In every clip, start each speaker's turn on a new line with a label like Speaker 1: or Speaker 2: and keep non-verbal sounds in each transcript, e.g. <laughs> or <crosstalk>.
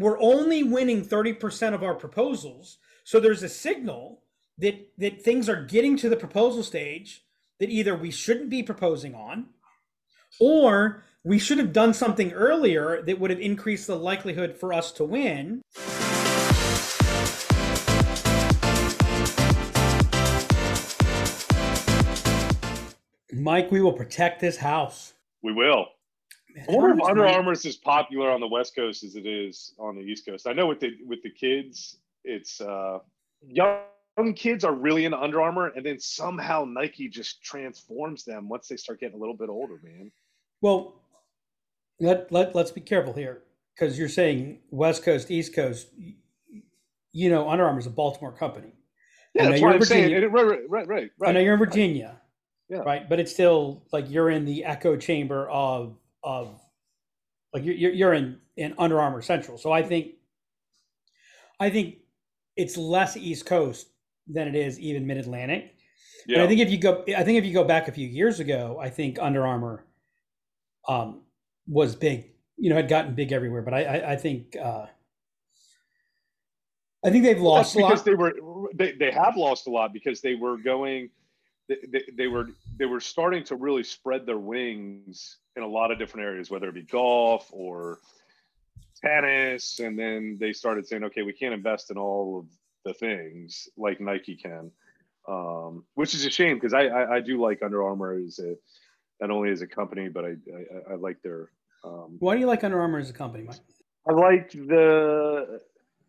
Speaker 1: we're only winning 30% of our proposals. So there's a signal that that things are getting to the proposal stage that either we shouldn't be proposing on or we should have done something earlier that would have increased the likelihood for us to win. Mike, we will protect this house.
Speaker 2: We will. Man, I wonder if Under Armour is as popular on the West Coast as it is on the East Coast. I know with the with the kids, it's uh, young kids are really into Under Armour, and then somehow Nike just transforms them once they start getting a little bit older, man.
Speaker 1: Well, let let let's be careful here because you're saying West Coast, East Coast. You know, Under Armour is a Baltimore company.
Speaker 2: Yeah, that's what I'm Virginia. saying. Right, right, right, right.
Speaker 1: I know you're in Virginia. Yeah. Right. But it's still like you're in the echo chamber of of like you're you're in in Under Armour Central. So I think I think it's less East Coast than it is even Mid Atlantic. Yeah. And I think if you go, I think if you go back a few years ago, I think Under Armour um, was big. You know, had gotten big everywhere. But I, I, I think uh, I think they've lost
Speaker 2: That's because they were they, they have lost a lot because they were going they, they, were they were starting to really spread their wings in a lot of different areas, whether it be golf or tennis, and then they started saying, okay, we can't invest in all of the things like Nike can, um, which is a shame because I, I, I do like Under Armour as a not only as a company, but I I, I like their. Um,
Speaker 1: Why do you like Under Armour as a company, Mike?
Speaker 2: I like the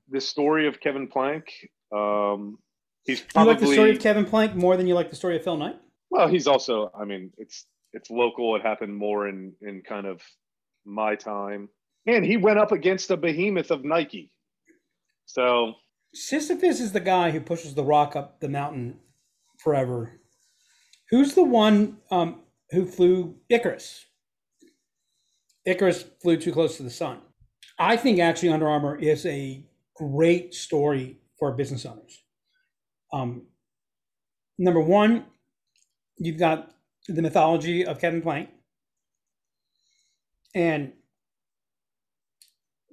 Speaker 2: the story of Kevin Plank. Um, He's probably,
Speaker 1: you like the story of Kevin Plank more than you like the story of Phil Knight.
Speaker 2: Well, he's also. I mean, it's it's local. It happened more in in kind of my time, and he went up against the behemoth of Nike. So
Speaker 1: Sisyphus is the guy who pushes the rock up the mountain forever. Who's the one um, who flew Icarus? Icarus flew too close to the sun. I think actually Under Armour is a great story for business owners. Um, number one, you've got the mythology of Kevin Plank. And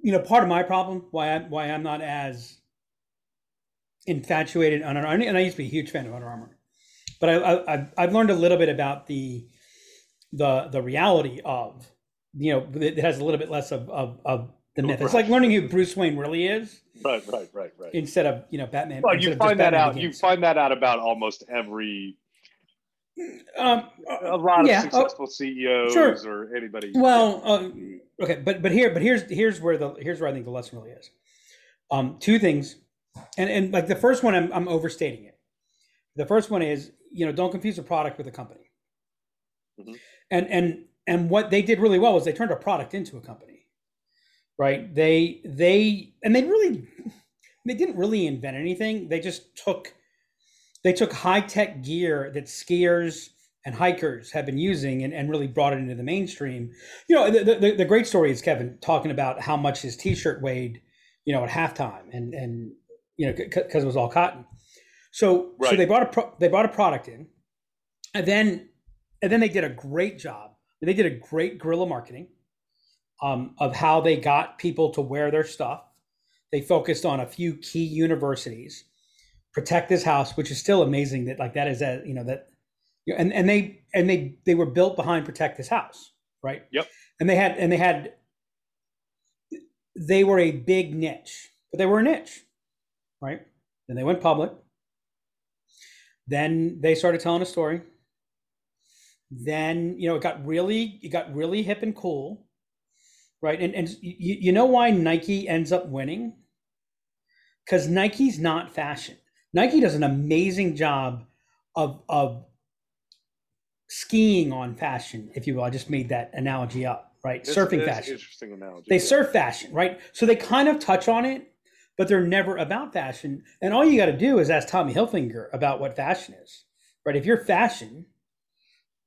Speaker 1: you know, part of my problem why I why I'm not as infatuated on Under and I used to be a huge fan of Under Armour, but I, I I've learned a little bit about the the the reality of you know it has a little bit less of of, of the myth. Right. It's like learning who Bruce Wayne really is.
Speaker 2: Right, right, right, right.
Speaker 1: Instead of you know Batman.
Speaker 2: Well, you find that out. You find that out about almost every. Um, a lot yeah, of oh, successful uh, CEOs sure. or anybody.
Speaker 1: Well, uh, okay, but but here, but here's here's where the here's where I think the lesson really is. Um, two things, and and like the first one, I'm I'm overstating it. The first one is you know don't confuse a product with a company. Mm-hmm. And and and what they did really well was they turned a product into a company right? They they and they really they didn't really invent anything. They just took they took high tech gear that skiers and hikers have been using and, and really brought it into the mainstream. You know, the, the, the great story is Kevin talking about how much his t-shirt weighed, you know, at halftime and, and, you know, cause it was all cotton. So, right. so they brought a, pro, they brought a product in and then, and then they did a great job. They did a great guerrilla marketing um, of how they got people to wear their stuff. They focused on a few key universities. Protect this house, which is still amazing that like that is a you know that and and they and they they were built behind protect this house, right?
Speaker 2: Yep.
Speaker 1: And they had and they had they were a big niche, but they were a niche, right? Then they went public. Then they started telling a story. Then you know it got really it got really hip and cool right? And and you, you know why Nike ends up winning? Because Nike's not fashion. Nike does an amazing job of of skiing on fashion, if you will. I just made that analogy up, right? Surfing fashion.
Speaker 2: Interesting analogy.
Speaker 1: They yeah. surf fashion, right? So they kind of touch on it, but they're never about fashion. And all you got to do is ask Tommy Hilfiger about what fashion is, right? If you're fashion,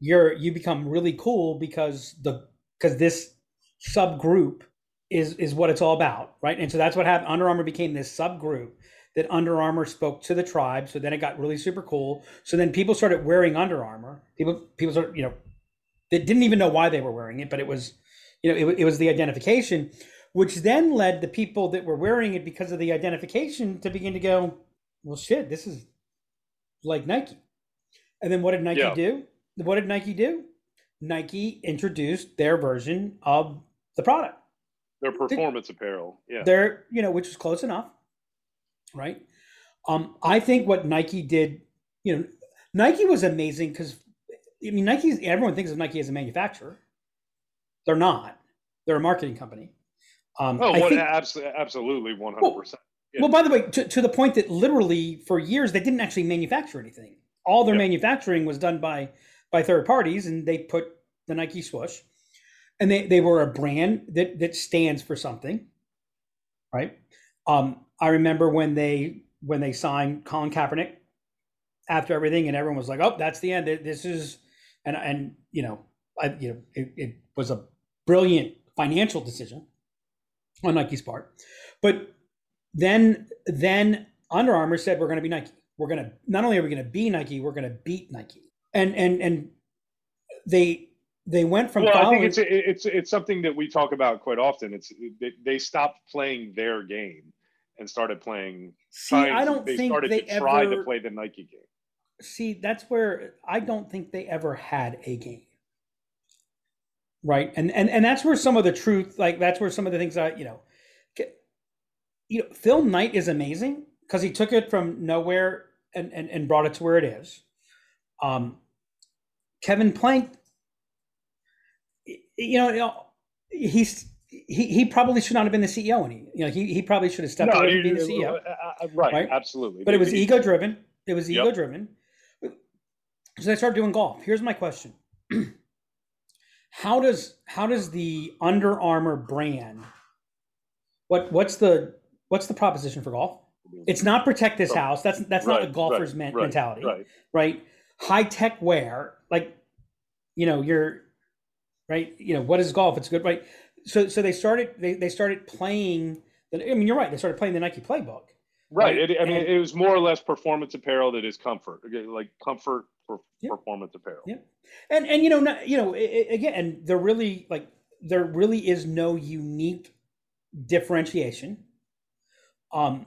Speaker 1: you're you become really cool because the because this subgroup is is what it's all about, right? And so that's what happened. Under Armour became this subgroup that Under Armour spoke to the tribe. So then it got really super cool. So then people started wearing Under Armour. People people started, you know, they didn't even know why they were wearing it, but it was, you know, it, it was the identification. which then led the people that were wearing it because of the identification to begin to go, well, shit, this is like Nike. And then what did Nike
Speaker 2: Yeah.
Speaker 1: do? What did Nike do? Nike introduced their version of the product.
Speaker 2: Their performance apparel. Yeah.
Speaker 1: They're, you know, which is close enough, right? Um, I think what Nike did, you know, Nike was amazing because I mean, Nike's everyone thinks of Nike as a manufacturer. They're not. They're a marketing company. Um,
Speaker 2: Oh,
Speaker 1: I
Speaker 2: what,
Speaker 1: think-
Speaker 2: absolutely, absolutely, one hundred percent.
Speaker 1: Well, by the way, to, to the point that literally for years they didn't actually manufacture anything. All their
Speaker 2: Yeah.
Speaker 1: manufacturing was done by by third parties, and they put the Nike swoosh, and they they were a brand that that stands for something, right? Um, I remember when they when they signed Colin Kaepernick after everything, and everyone was like, "Oh, that's the end. This is," and and you know, I you know, it, it was a brilliant financial decision on Nike's part, but then then Under Armour said we're going to be Nike. We're going to not only are we going to be Nike, we're going to beat Nike. And and and they they went from
Speaker 2: well, I think it's it's it's something that we talk about quite often. It's they, they stopped playing their game and started playing.
Speaker 1: see,
Speaker 2: trying-
Speaker 1: I don't
Speaker 2: they
Speaker 1: think
Speaker 2: started
Speaker 1: they
Speaker 2: to try to play the Nike game.
Speaker 1: see. That's where I don't think they ever had a game. Right, and and and that's where some of the truth, like that's where some of the things I you know, you know, Phil Knight is amazing because he took it from nowhere and, and and brought it to where it is. Um, Kevin Plank, you know, you know, he's he, he probably should not have been the CEO. And he, you know, he, he probably should have stepped away from being the CEO.
Speaker 2: uh, uh, right,
Speaker 1: right?
Speaker 2: absolutely.
Speaker 1: But it was ego driven. It was ego driven. So they started doing golf. Here's my question: <clears throat> How does how does the Under Armour brand? What what's the what's the proposition for golf? It's not protect this house. That's that's not a golfer's
Speaker 2: right,
Speaker 1: men-
Speaker 2: right,
Speaker 1: mentality,
Speaker 2: Right.
Speaker 1: right? High tech wear, like you know, you're right. You know, what is golf? It's good, right? So so they started they they started playing. The, I mean, you're right. They started playing the Nike playbook.
Speaker 2: Right.
Speaker 1: Right,
Speaker 2: It, I mean,
Speaker 1: and-
Speaker 2: it was more or less performance apparel that is comfort, like comfort for
Speaker 1: Yeah.
Speaker 2: performance apparel.
Speaker 1: Yeah. and and you know not, you know i- i- again there really like there really is no unique differentiation um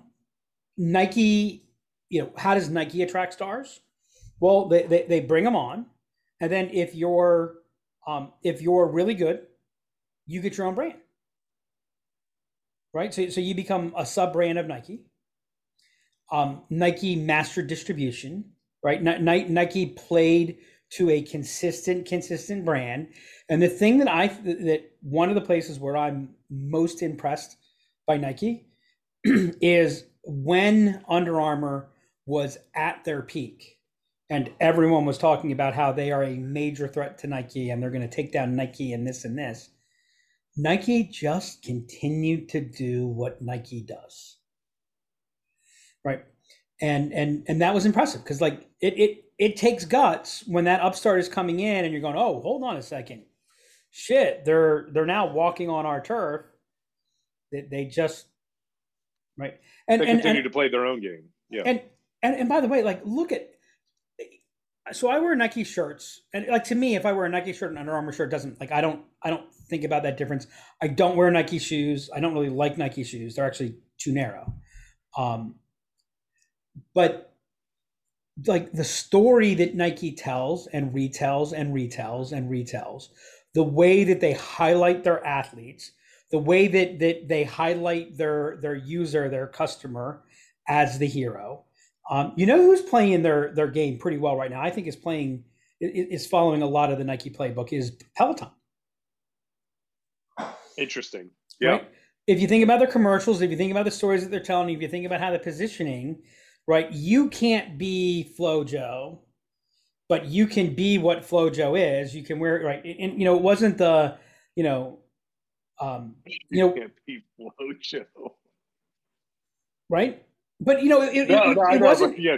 Speaker 1: nike you know how does nike attract stars well they they, they bring them on and then if you're um if you're really good you get your own brand. Right? So, so you become a sub brand of nike. Um nike master distribution right? Ni- Ni- nike played to a consistent consistent brand. And the thing that i that one of the places where i'm most impressed by nike <clears throat> is when under armour was at their peak and everyone was talking about how they are a major threat to nike and they're going to take down nike and this and this. Nike just continued to do what nike does. Right? And and and that was impressive because like it it it takes guts when that upstart is coming in and you're going oh hold on a second. Shit they're they're now walking on our turf. They, they just right? And
Speaker 2: They
Speaker 1: and,
Speaker 2: continue
Speaker 1: and
Speaker 2: to play their own game. Yeah.
Speaker 1: and and and by the way like look at so i wear nike shirts and like to me if i wear a nike shirt and under armour shirt doesn't like i don't i don't think about that difference. I don't wear nike shoes. I don't really like nike shoes. They're actually too narrow. Um but like the story that nike tells and retells and retells and retells the way that they highlight their athletes the way that that they highlight their their user their customer as the hero um, you know who's playing their their game pretty well right now i think is playing is following a lot of the nike playbook is peloton
Speaker 2: Interesting. Yeah.
Speaker 1: right? If you think about their commercials, if you think about the stories that they're telling, if you think about how they're positioning, right? You can't be FloJo, but you can be what FloJo is. You can wear it right, and, you know it wasn't the, you know, um, you know,
Speaker 2: can't be Flojo.
Speaker 1: right? But you know, it,
Speaker 2: No,
Speaker 1: it,
Speaker 2: no,
Speaker 1: it wasn't.
Speaker 2: yeah,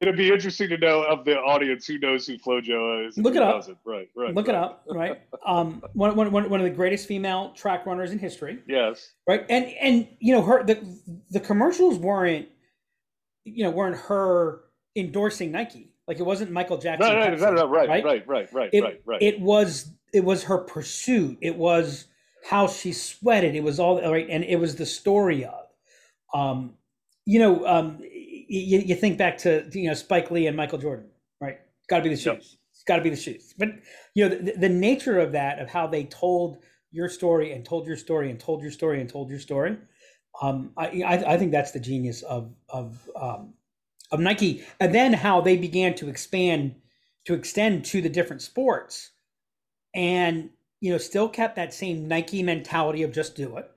Speaker 2: it'd be interesting to know of the audience who knows who Flo Flojo is.
Speaker 1: Look it up.
Speaker 2: doesn't. Right, right.
Speaker 1: Look it up, right? <laughs> Um, one, one, one one of the greatest female track runners in history.
Speaker 2: Yes.
Speaker 1: right and and you know her the the commercials weren't you know weren't her endorsing nike like it wasn't michael jackson
Speaker 2: No, no, no, no, no, right,
Speaker 1: right?
Speaker 2: right, right, right,
Speaker 1: it,
Speaker 2: right, right.
Speaker 1: it was it was her pursuit it was how she sweated. It was all right, and it was the story of, um, you know, um, you, you think back to you know Spike Lee and Michael Jordan, right? Got to be the shoes. Yep. It's got to be the shoes. But you know, the, the nature of that, of how they told your story and told your story and told your story and told your story. Um, I, I, I think that's the genius of of um, of Nike, and then how they began to expand to extend to the different sports, and you know, still kept that same Nike mentality of just do it.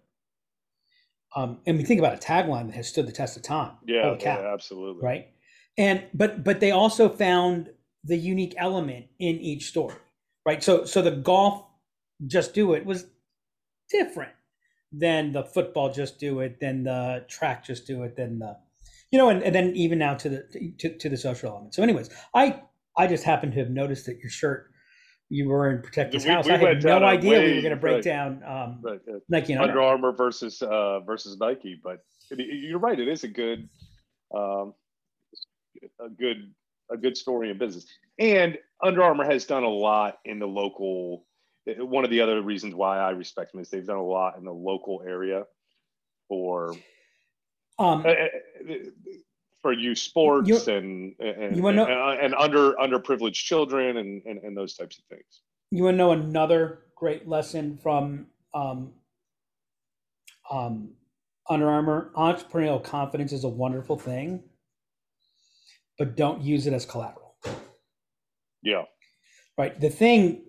Speaker 1: Um, and we think about a tagline that has stood the test of time.
Speaker 2: Yeah, yeah, absolutely.
Speaker 1: Right. And but but they also found the unique element in each story. Right. So so the golf just do it was different than the football just do it, than the track just do it, than the you know, and, and then even now to the to, to the social element. So, anyways, I I just happened to have noticed that your shirt you were in Protect This House. We I had no idea way, we were going to break right, down um, right, uh, Nike and
Speaker 2: Under Armour versus uh, versus Nike. But you're right; it is a good, um, a good, a good story in business. And Under Armour has done a lot in the local. One of the other reasons why I respect them is they've done a lot in the local area for um, uh, uh for youth sports and and, you know, and, uh, and under underprivileged children and, and, and those types of things.
Speaker 1: You want to know another great lesson from um, um, Under Armour? Entrepreneurial confidence is a wonderful thing, but don't use it as collateral.
Speaker 2: Yeah.
Speaker 1: Right. The thing,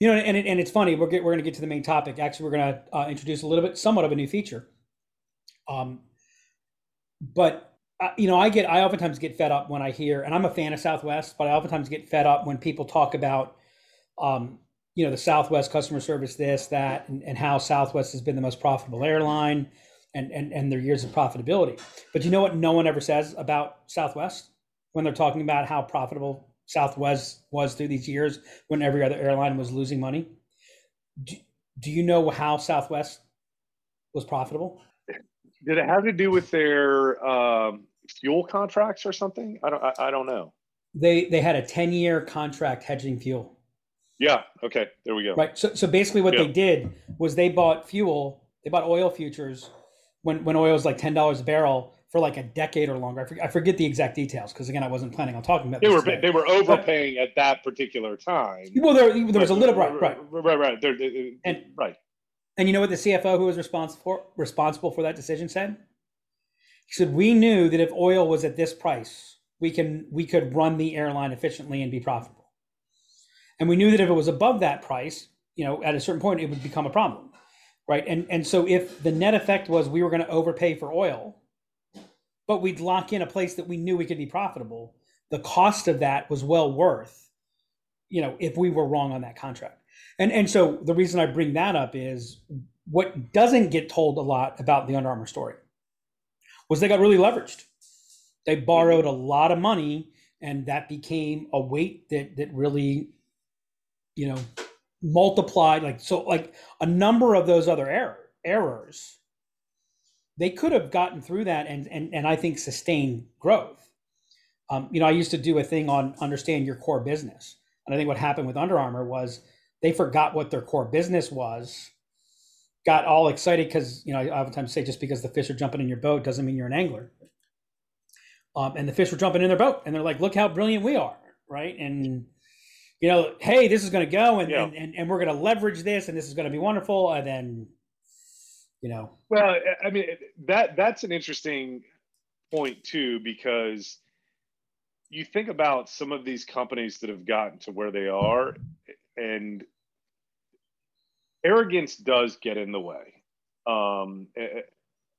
Speaker 1: you know, and, and it's funny. We're get, we're going to get to the main topic. Actually, we're going to uh, introduce a little bit, somewhat of a new feature. Um, but you know, I get, I oftentimes get fed up when I hear, and I'm a fan of Southwest, but I oftentimes get fed up when people talk about, um, you know, the Southwest customer service, this, that, and, and how Southwest has been the most profitable airline and, and, and their years of profitability. But you know what no one ever says about Southwest when they're talking about how profitable Southwest was through these years when every other airline was losing money? Do, do you know how Southwest was profitable?
Speaker 2: Did it have to do with their um, fuel contracts or something? I don't I, I don't know.
Speaker 1: They they had a 10 year contract hedging fuel.
Speaker 2: Yeah, okay. There we go.
Speaker 1: Right. So so basically what yeah. they did was they bought fuel, they bought oil futures when when oil was like $10 a barrel for like a decade or longer. I forget, I forget the exact details because again, I wasn't planning on talking about.
Speaker 2: They were
Speaker 1: today.
Speaker 2: they were overpaying but, at that particular time.
Speaker 1: Well, there there was a little right, right,
Speaker 2: right, right, there,
Speaker 1: and
Speaker 2: right.
Speaker 1: And you know what the CFO who was responsible for responsible for that decision said? He said, "We knew that if oil was at this price, we can we could run the airline efficiently and be profitable. And we knew that if it was above that price, you know, at a certain point, it would become a problem, right? And and so if the net effect was we were going to overpay for oil, but we'd lock in a place that we knew we could be profitable, the cost of that was well worth, you know, if we were wrong on that contract. And and so the reason I bring that up is what doesn't get told a lot about the Under Armour story was they got really leveraged. They borrowed a lot of money, and that became a weight that that really, you know, multiplied. Like so, like a number of those other error, errors, they could have gotten through that and and and I think sustained growth. Um, you know, I used to do a thing on understand your core business, and I think what happened with Under Armour was they forgot what their core business was got all excited because you know I oftentimes say just because the fish are jumping in your boat doesn't mean you're an angler. Um, and the fish were jumping in their boat, and they're like, "Look how brilliant we are!" Right? And you know, hey, this is going to go, and, yeah. and, and and we're going to leverage this, and this is going to be wonderful. And then, you know,
Speaker 2: well, I mean that that's an interesting point too because you think about some of these companies that have gotten to where they are, and arrogance does get in the way. Um, eh, eh,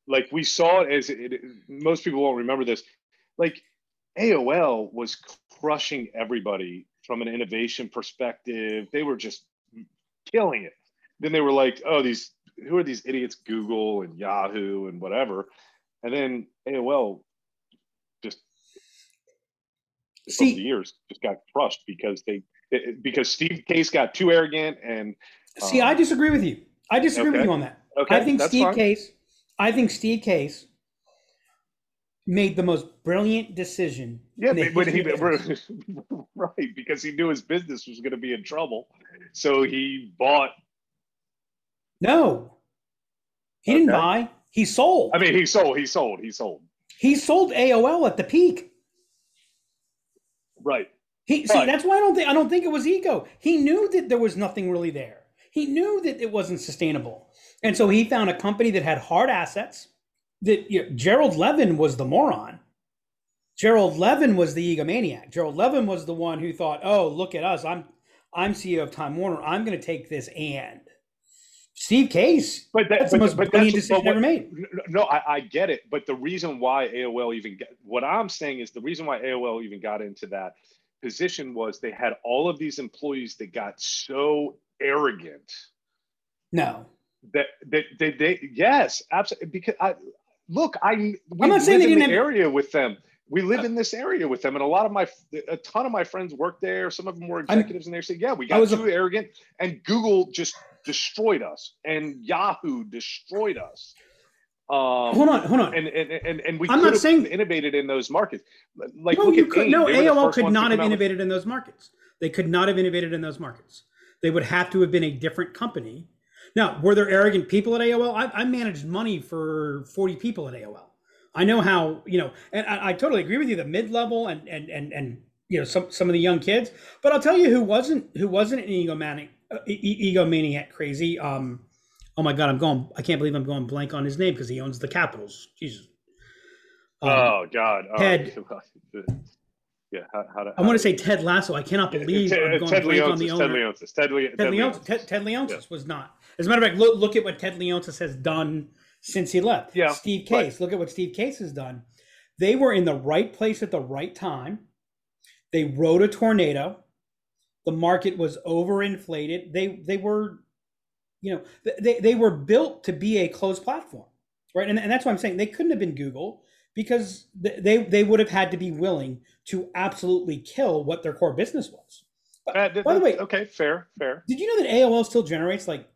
Speaker 2: like we saw it as it, most people won't remember this. Like AOL was crushing everybody from an innovation perspective. They were just killing it. Then they were like, "Oh, these who are these idiots? Google and Yahoo and whatever." And then AOL just see over the years just got crushed because they because Steve Case got too arrogant and
Speaker 1: See, um, I disagree with you. I disagree okay. with you on that. Okay, I think Steve fine. Case. I think Steve Case made the most brilliant decision.
Speaker 2: Yeah, when he <laughs> right because he knew his business was going to be in trouble, so he bought
Speaker 1: No, he didn't buy. He sold.
Speaker 2: I mean, he sold. He sold. He sold.
Speaker 1: he sold AOL at the peak.
Speaker 2: Right.
Speaker 1: He see
Speaker 2: Right.
Speaker 1: that's why I don't think I don't think it was ego. He knew that there was nothing really there. He knew that it wasn't sustainable, and so he found a company that had hard assets. That you know, Gerald Levin was the moron. Gerald Levin was the egomaniac. Gerald Levin was the one who thought, "Oh, look at us! I'm I'm CEO of Time Warner. I'm going to take this." And Steve Case,
Speaker 2: But that,
Speaker 1: that's the most
Speaker 2: but
Speaker 1: brilliant decision
Speaker 2: but
Speaker 1: ever
Speaker 2: what-
Speaker 1: made.
Speaker 2: No, I, I get it, but the reason why AOL even got what I'm saying is the reason why AOL even got into that position was they had all of these employees that got so arrogant
Speaker 1: No,
Speaker 2: that that they, they, yes, absolutely because I look, I we
Speaker 1: I'm not saying
Speaker 2: live
Speaker 1: they didn't
Speaker 2: the
Speaker 1: have-
Speaker 2: area with them. We live in this area with them, and a lot of my a ton of my friends work there. Some of them were
Speaker 1: I'm-
Speaker 2: executives, and they say, "Yeah, we got
Speaker 1: was a-
Speaker 2: too arrogant, and Google just destroyed us, and Yahoo destroyed us." Um,
Speaker 1: hold on, hold on.
Speaker 2: and and and, and we
Speaker 1: I'm not
Speaker 2: have
Speaker 1: saying-
Speaker 2: innovated in those markets. Like
Speaker 1: no,
Speaker 2: look
Speaker 1: you could,
Speaker 2: AIM.
Speaker 1: no,
Speaker 2: They
Speaker 1: AOL could not have
Speaker 2: out with-
Speaker 1: innovated in those markets. They could not have innovated in those markets. They would have to have been a different company. Now, were there arrogant people at AOL? I, I managed money for 40 people at AOL. I know how, you know, and I, I totally agree with you, the mid-level and and and and you know, some some of the young kids. But I'll tell you who wasn't who wasn't an egomaniac uh, e- egomaniac crazy. Um oh my god, I'm going I can't believe I'm going blank on his name because he owns the Capitals. Jesus. Um,
Speaker 2: Oh God, oh, <laughs> Yeah, how, how to,
Speaker 1: I want to say Ted Lasso. I cannot believe
Speaker 2: Ted,
Speaker 1: I'm uh, going
Speaker 2: Ted
Speaker 1: blank on the
Speaker 2: Leonsis. Ted
Speaker 1: owner.
Speaker 2: Leonsis. Ted, Le-
Speaker 1: Ted,
Speaker 2: Ted
Speaker 1: Leonsis,
Speaker 2: Leonsis.
Speaker 1: Ted, Ted Leonsis
Speaker 2: Yeah.
Speaker 1: was not. As a matter of fact, look, look at what Ted Leonsis has done since he left.
Speaker 2: Yeah,
Speaker 1: Steve
Speaker 2: right.
Speaker 1: Case. Look at what Steve Case has done. They were in the right place at the right time. They rode a tornado. The market was overinflated. They they were, you know, they, they were built to be a closed platform, right? And, and that's why I'm saying they couldn't have been Google because they they would have had to be willing to absolutely kill what their core business was.
Speaker 2: Uh,
Speaker 1: By the way-
Speaker 2: okay, fair, fair.
Speaker 1: Did you know that AOL still generates like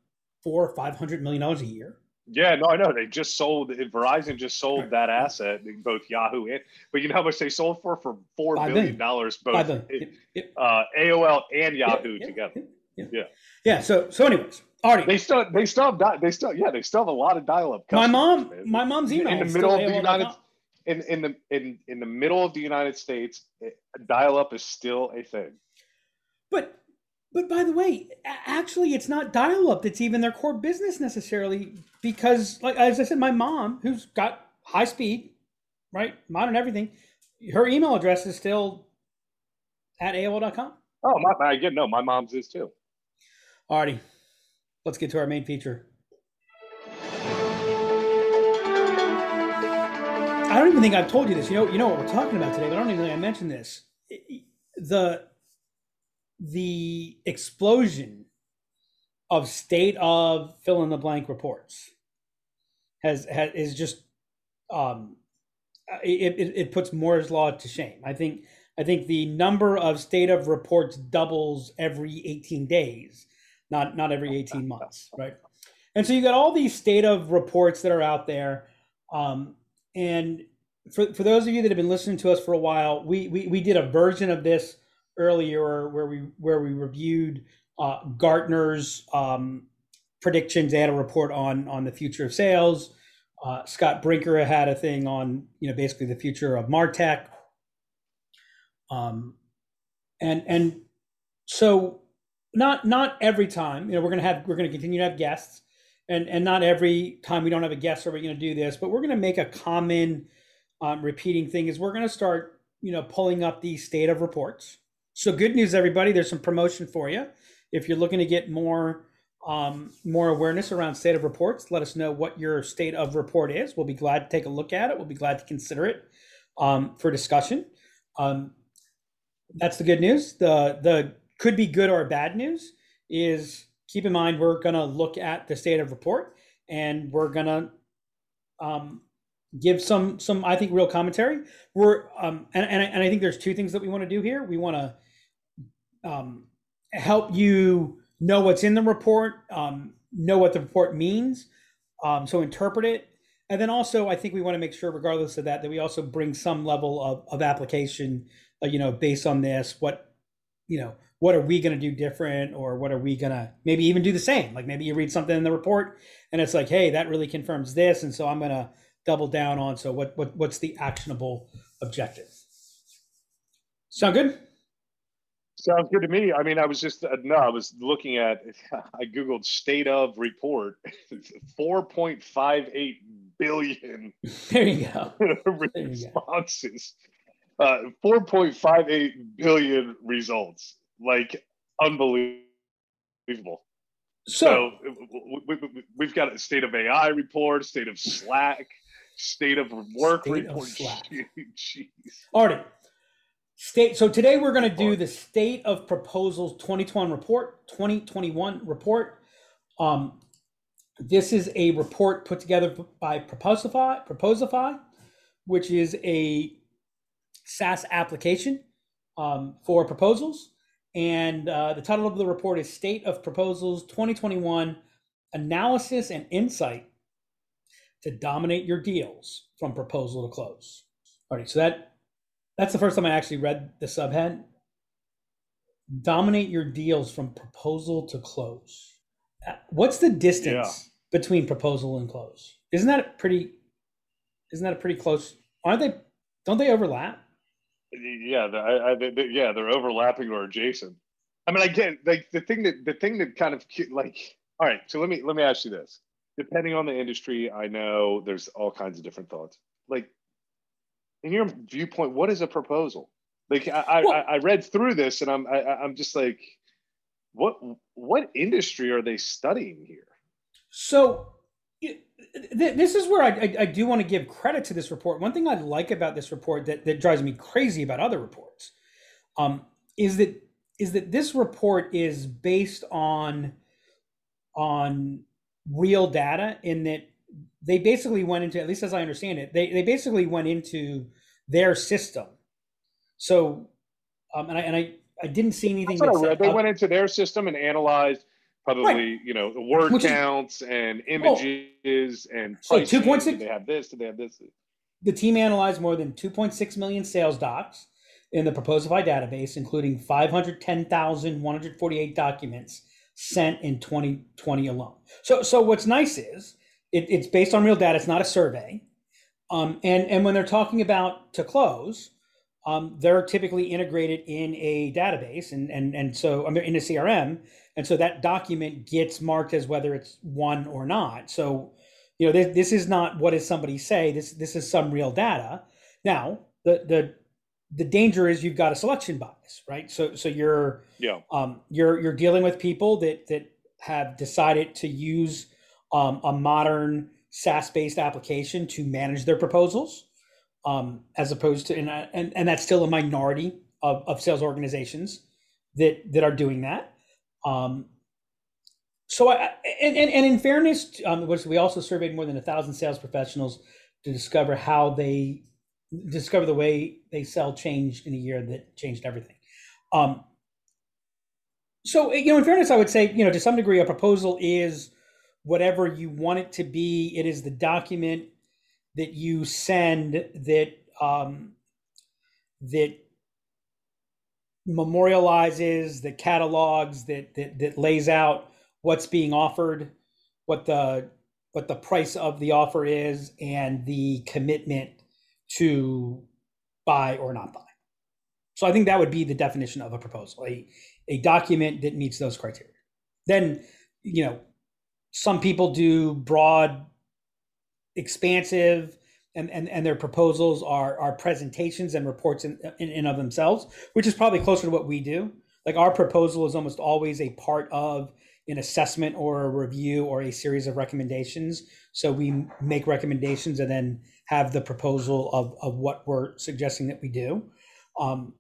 Speaker 1: four or five hundred million dollars a year?
Speaker 2: Yeah, no, I know. They just sold Verizon just sold
Speaker 1: Right.
Speaker 2: that asset, both Yahoo and but you know how much they sold for for four
Speaker 1: Five
Speaker 2: billion
Speaker 1: billion.
Speaker 2: dollars both
Speaker 1: Five billion. Yep, yep,
Speaker 2: uh, AOL and Yahoo
Speaker 1: yep,
Speaker 2: together.
Speaker 1: yep.
Speaker 2: Yeah.
Speaker 1: Yeah. So so anyways, Artie,
Speaker 2: They still they still have they still yeah they still have a lot of dial up.
Speaker 1: my mom my mom's email
Speaker 2: in
Speaker 1: the
Speaker 2: middle of the United in in the in in the middle of the United States, eh, dial up is still a thing.
Speaker 1: But but by the way, actually, it's not dial-up that's even their core business necessarily, because like as I said, my mom, who's got high speed, right, modern everything, her email address is still at AOL.com.
Speaker 2: Oh my! I get no. My mom's is too.
Speaker 1: Artie, let's get to our main feature. I don't even think I've told you this. You know, you know what we're talking about today, but I don't even think I mentioned this. The the explosion of state of fill in the blank reports has, has is just um it, it, it puts Moore's law to shame. I think I think the number of state of reports doubles every 18 days, not not every 18 months, right? And so you got all these state of reports that are out there. Um, and for, for those of you that have been listening to us for a while, we, we, we did a version of this earlier where we where we reviewed uh, Gartner's um, predictions. They had a report on on the future of sales. Uh, Scott Brinker had a thing on you know basically the future of Martech. Um, and and so not not every time you know we're gonna have we're gonna continue to have guests, and and not every time we don't have a guest are we gonna do this, but we're gonna make a common um, repeating thing is we're gonna start you know pulling up these state of reports. So good news, everybody. There's some promotion for you. If you're looking to get more um, more awareness around state of reports, let us know what your state of report is. We'll be glad to take a look at it. We'll be glad to consider it um, for discussion. Um, that's the good news. The the could be good or bad news is keep in mind we're gonna look at the state of report and we're gonna um, give some some I think real commentary. We're um, and and I, and I think there's two things that we want to do here. We want to um, help you know what's in the report, um, know what the report means, um, so interpret it, and then also I think we want to make sure, regardless of that, that we also bring some level of of application, uh, you know, based on this, what you know, what are we going to do different or what are we going to maybe even do the same like maybe you read something in the report and it's like hey that really confirms this and so i'm going to double down on so what, what what's the actionable objective sound good
Speaker 2: Sounds good to me. I mean, I was just uh, no, I was looking at. <laughs> I googled state of report, <laughs> four point five eight billion. <laughs>
Speaker 1: There you go.
Speaker 2: responses. Uh, four point five eight billion results. Like unbelievable. So, so we, have got a state of AI report, state of Slack, state of work state report. <laughs> Of
Speaker 1: Jeez. Artie, State. So today we're going to do the State of Proposals 2021 report. 2021 report. Um, this is a report put together by Proposify, Proposify, which is a SaaS application um, for proposals. And uh, the title of the report is State of Proposals 2021 Analysis and Insight to Dominate Your Deals from Proposal to Close. All right, so that that's the first time I actually read the subhead. Dominate your deals from proposal to close. Uh, what's the distance yeah. between proposal and close? Isn't that a pretty? Isn't that a pretty close? Aren't they? Don't they overlap?
Speaker 2: Yeah, the, I, I, the, yeah, they're overlapping or adjacent. I mean, again, like the thing that the thing that kind of like. All right, so let me let me ask you this. Depending on the industry, I know there's all kinds of different thoughts. Like in your viewpoint, what is a proposal? Like I, well, I, I, read through this and I'm I, I'm just like, what what industry are they studying here?
Speaker 1: So this is where I, I, I do want to give credit to this report. One thing I like about this report that, that drives me crazy about other reports um, is that is that this report is based on on real data in that they basically went into, at least as I understand it, they, they basically went into their system. So, um, and I, and I, I didn't see anything.
Speaker 2: I read. They went into their system and analyzed probably, right. you know, the word Which counts is, and images oh, and
Speaker 1: so two point six.
Speaker 2: They have this. Do they have this?
Speaker 1: The team analyzed more than 2.6 million sales docs in the Proposify database, including 510,148 documents sent in 2020 alone. So, so what's nice is it, it's based on real data. It's not a survey. Um, and, and when they're talking about to close, um, they're typically integrated in a database and, and, and so I mean, in a CRM. And so that document gets marked as whether it's won or not. So, you know, this, this is not what does somebody say. This, this is some real data. Now, the, the, the danger is you've got a selection bias, right? So, so you're,
Speaker 2: yeah,
Speaker 1: um, you're, you're dealing with people that, that have decided to use um, a modern SaaS based application to manage their proposals, um, as opposed to, and, and, and that's still a minority of, of sales organizations that, that are doing that. Um, so, I, and, and, in fairness, um, we also surveyed more than a thousand sales professionals to discover how they discover the way they sell changed in a year that changed everything. Um, so, you know, in fairness, I would say, you know, to some degree, a proposal is whatever you want it to be. It is the document that you send that um, that memorializes, the catalogs, that, that that lays out what's being offered, what the what the price of the offer is, and the commitment to buy or not buy. So I think that would be the definition of a proposal, a, a document that meets those criteria. Then, you know, some people do broad, expansive, and, and, and their proposals are, are presentations and reports in, in, in of themselves, which is probably closer to what we do. Like our proposal is almost always a part of an assessment or a review or a series of recommendations. So we make recommendations and then have the proposal of, of what we're suggesting that we do. Um,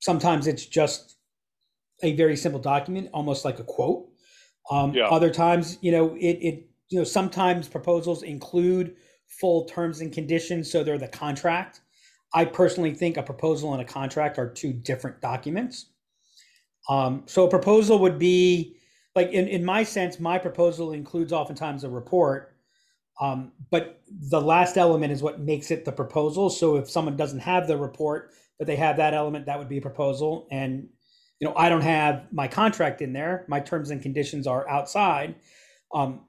Speaker 1: sometimes it's just a very simple document, almost like a quote. Um, yeah. Other times, you know, it, it, you know, sometimes proposals include full terms and conditions, so they're the contract. I personally think a proposal and a contract are two different documents. Um, so a proposal would be like in, in my sense, my proposal includes oftentimes a report, um, but the last element is what makes it the proposal. So if someone doesn't have the report, but they have that element, that would be a proposal. And you know, I don't have my contract in there. My terms and conditions are outside. Um,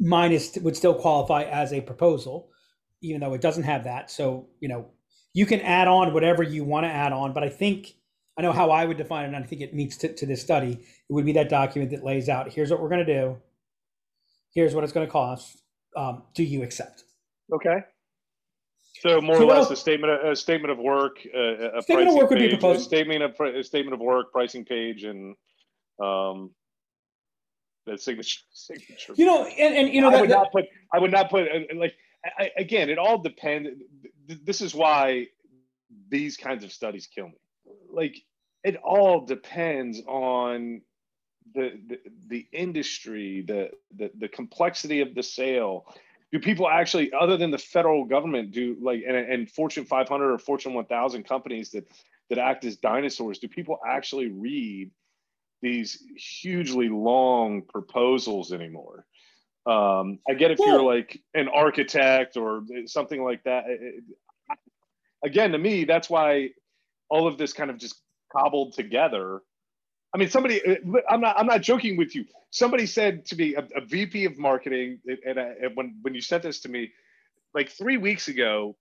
Speaker 1: mine is would still qualify as a proposal, even though it doesn't have that. So you know, you can add on whatever you want to add on. But I think I know how I would define it, and I think it meets to, to this study. It would be that document that lays out here's what we're going to do, here's what it's going to cost. Um, do you accept?
Speaker 2: Okay. So more
Speaker 1: So
Speaker 2: or less
Speaker 1: else-
Speaker 2: a statement, of, a statement of work, uh, a
Speaker 1: Statement of
Speaker 2: pricing
Speaker 1: work would be
Speaker 2: page, a
Speaker 1: proposed.
Speaker 2: statement of a statement of work, pricing page, and um, that signature. <laughs> signature.
Speaker 1: You know, and, and you know
Speaker 2: I
Speaker 1: that,
Speaker 2: would
Speaker 1: that-
Speaker 2: not put. I would not put uh, like. I, I- again, it all depends. This is why these kinds of studies kill me. Like it all depends on the the, the industry, the, the the complexity of the sale. Do people actually, other than the federal government, do like and, and Fortune 500 or Fortune 1000 companies that that act as dinosaurs? Do people actually read these hugely long proposals anymore? Um, I get if you're like an architect or something like that. It- again, to me, that's why all of this kind of just cobbled together. I mean, somebody, I'm not, I'm not joking with you. Somebody said to me, a, a VP of marketing, and, I, and when, when you sent this to me, like three weeks ago,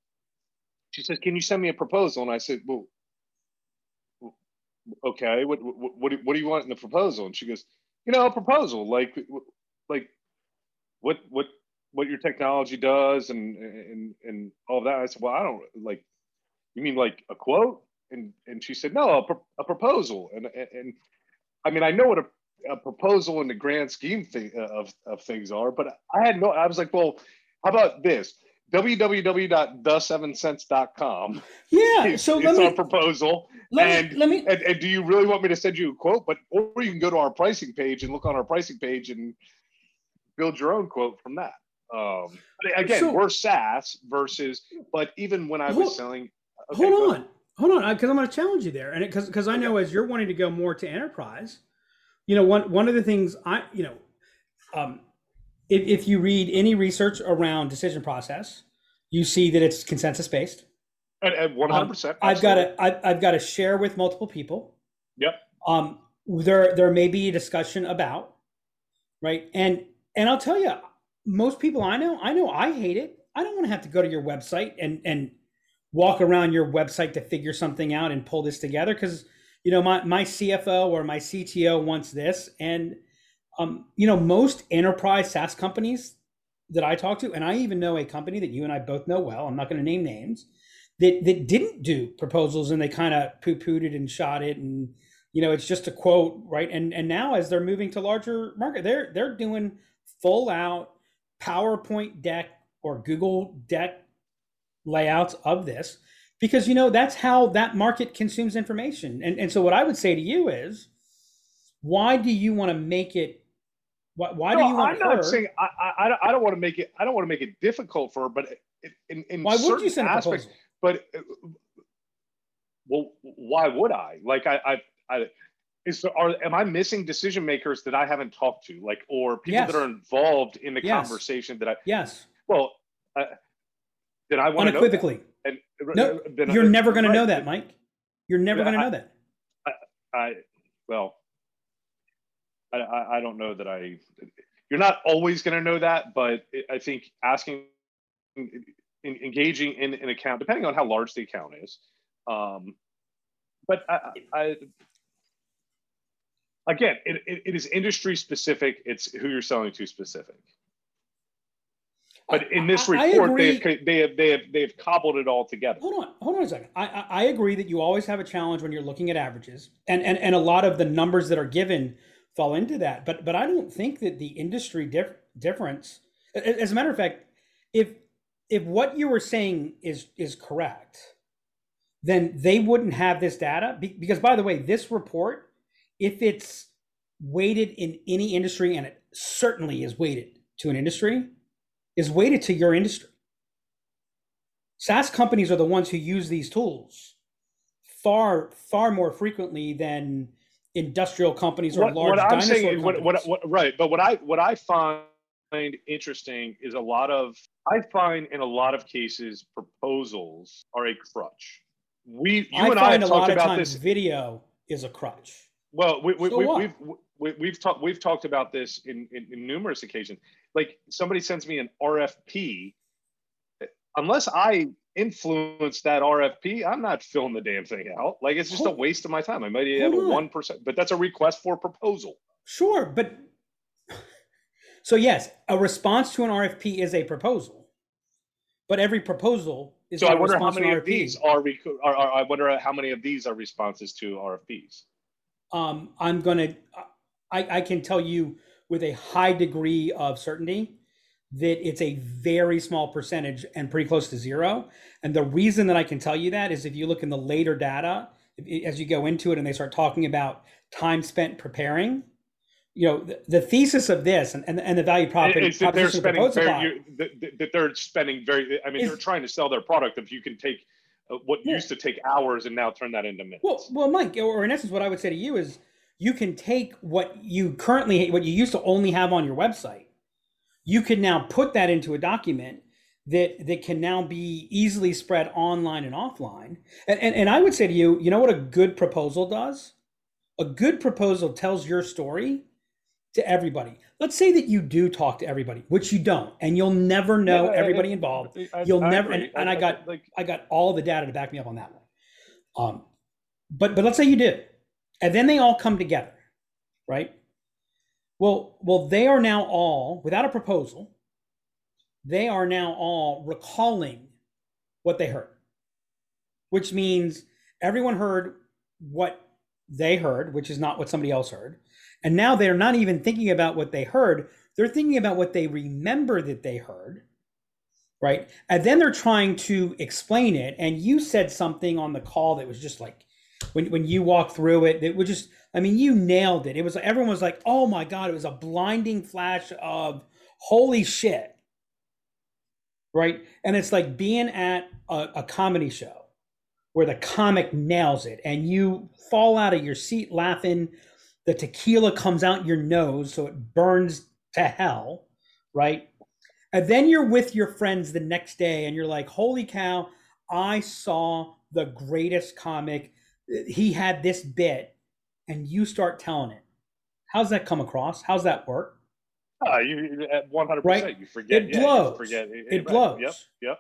Speaker 2: she says, "Can you send me a proposal?" And I said, "Well, okay. What, what, what, do, what do you want in the proposal?" And she goes, "You know, a proposal, like, like, what, what, what your technology does, and and and all of that." I said, "Well, I don't like. You mean like a quote?" And and she said, "No, a, pro- a proposal." And and, and I mean, I know what a, a proposal in the grand scheme thing, uh, of of things are, but I had no. I was like, "Well, how about this?" www.the7cents.com.
Speaker 1: yeah.
Speaker 2: It's,
Speaker 1: So let
Speaker 2: it's our proposal.
Speaker 1: Let
Speaker 2: and-
Speaker 1: me let me
Speaker 2: And, and do you really want me to send you a quote? But or you can go to our pricing page and look on our pricing page and build your own quote from that. Um, again,
Speaker 1: So-
Speaker 2: we're SaaS versus. But even when I
Speaker 1: Hold-
Speaker 2: was selling, okay,
Speaker 1: hold on hold on because i'm going to challenge you there and because because i know as you're wanting to go more to enterprise you know one one of the things i you know um if, if you read any research around decision process you see that it's consensus based
Speaker 2: And, and 100%.
Speaker 1: i've got to I've, I've got to share with multiple people
Speaker 2: Yep.
Speaker 1: um there there may be a discussion about right and and i'll tell you most people i know i know i hate it i don't want to have to go to your website and and walk around your website to figure something out and pull this together because you know my my cfo or my cto wants this and um you know most enterprise saas companies that i talk to and i even know a company that you and i both know well i'm not going to name names that that didn't do proposals and they kind of poo-pooed it and shot it and you know it's just a quote right and and now as they're moving to larger market they're they're doing full out powerpoint deck or google deck layouts of this because you know that's how that market consumes information and and so what i would say to you is why do you want to make it why, why do you want
Speaker 2: I'm not
Speaker 1: her
Speaker 2: saying I, I, I don't- want to make it. I don't want to make it difficult for her, but in, in
Speaker 1: why would you send a
Speaker 2: aspects,
Speaker 1: proposal
Speaker 2: but uh, well, why would I? Like I, I, I is there, are am I missing decision makers that I haven't talked to, like or people
Speaker 1: Yes.
Speaker 2: that are involved in the
Speaker 1: Yes.
Speaker 2: conversation that I
Speaker 1: yes
Speaker 2: well, uh, then I want to know.
Speaker 1: unequivocally
Speaker 2: And
Speaker 1: No,
Speaker 2: then-
Speaker 1: you're never going to know that mike you're never going to know that
Speaker 2: I well, I, I I don't know that I. You're not always going to know that, but I think asking, in, engaging in an account, depending on how large the account is, um, but I, I again, it, it, it is industry specific. It's who you're selling to specific. But in this report, they have, they have they have they have cobbled it all together.
Speaker 1: Hold on, hold on a second. I, I I agree that you always have a challenge when you're looking at averages, and and and a lot of the numbers that are given fall into that. But but I don't think that the industry dif- difference. As a matter of fact, if if what you were saying is is correct, then they wouldn't have this data. Because by the way, this report, if it's weighted in any industry, and it certainly is weighted to an industry, is weighted to your industry. SaaS companies are the ones who use these tools far, far more frequently than industrial companies or
Speaker 2: what,
Speaker 1: large
Speaker 2: what I'm
Speaker 1: dinosaur
Speaker 2: saying, what, what,
Speaker 1: companies.
Speaker 2: what, right? But what I what I find interesting is a lot of I find in a lot of cases proposals are a crutch. We you
Speaker 1: I
Speaker 2: and I have
Speaker 1: a lot
Speaker 2: talked
Speaker 1: of
Speaker 2: about
Speaker 1: times
Speaker 2: this.
Speaker 1: video is a crutch.
Speaker 2: Well, we, we,
Speaker 1: So
Speaker 2: we, we've we, we've talked we've talked about this in, in, in numerous occasions. Like somebody sends me an RFP, unless I influence that RFP, I'm not filling the damn thing out. Like it's just a waste of my time. I might have a one percent, but that's a request for proposal.
Speaker 1: Sure, but so yes, a response to an RFP is a proposal, but every proposal is
Speaker 2: So I wonder how
Speaker 1: response to
Speaker 2: many
Speaker 1: an
Speaker 2: of these are, rec- are, are I wonder how many of these are responses to RFPs.
Speaker 1: um, I'm gonna, I, I can tell you with a high degree of certainty that it's a very small percentage and pretty close to zero. And the reason that I can tell you that is if you look in the later data, as you go into it and they start talking about time spent preparing, you know, the, the thesis of this and, and, and the value prop
Speaker 2: it's that they're
Speaker 1: proposition
Speaker 2: spending very, that, that they're spending very. I mean,
Speaker 1: Is-
Speaker 2: they're trying to sell their product. If you can take uh, what
Speaker 1: Yeah.
Speaker 2: used to take hours and now turn that into minutes.
Speaker 1: Well, well, Mike, or in essence, what I would say to you is, you can take what you currently, what you used to only have on your website, you can now put that into a document that that can now be easily spread online and offline. And and, and I would say to you, you know what a good proposal does? A good proposal tells your story to everybody. Let's say that you do talk to everybody, which you don't, and you'll never know
Speaker 2: Yeah,
Speaker 1: everybody
Speaker 2: I-
Speaker 1: involved.
Speaker 2: I-
Speaker 1: You'll
Speaker 2: I
Speaker 1: never- and- and I got-
Speaker 2: like
Speaker 1: I got all the data to back me up on that one. Um, but but let's say you do, and then they all come together, right? Well, well, they are now all without a proposal. They are now all recalling what they heard, which means everyone heard what they heard, which is not what somebody else heard, and now they're not even thinking about what they heard. They're thinking about what they remember that they heard right? And then they're trying to explain it. And you said something on the call that was just like, when, when you walked through it, it was just, I mean, you nailed it. It was everyone was like, oh my God, it was a blinding flash of holy shit. Right. And it's like being at a, a comedy show where the comic nails it and you fall out of your seat laughing. The tequila comes out your nose, so it burns to hell. Right and then you're with your friends the next day and you're like, holy cow, I saw the greatest comic. He had this bit, and you start telling it. How's that come across? How's that work?
Speaker 2: ah, you at one hundred
Speaker 1: Right?
Speaker 2: percent. You forget.
Speaker 1: It
Speaker 2: yeah,
Speaker 1: blows.
Speaker 2: Forget.
Speaker 1: It
Speaker 2: right.
Speaker 1: blows.
Speaker 2: Yep. Yep.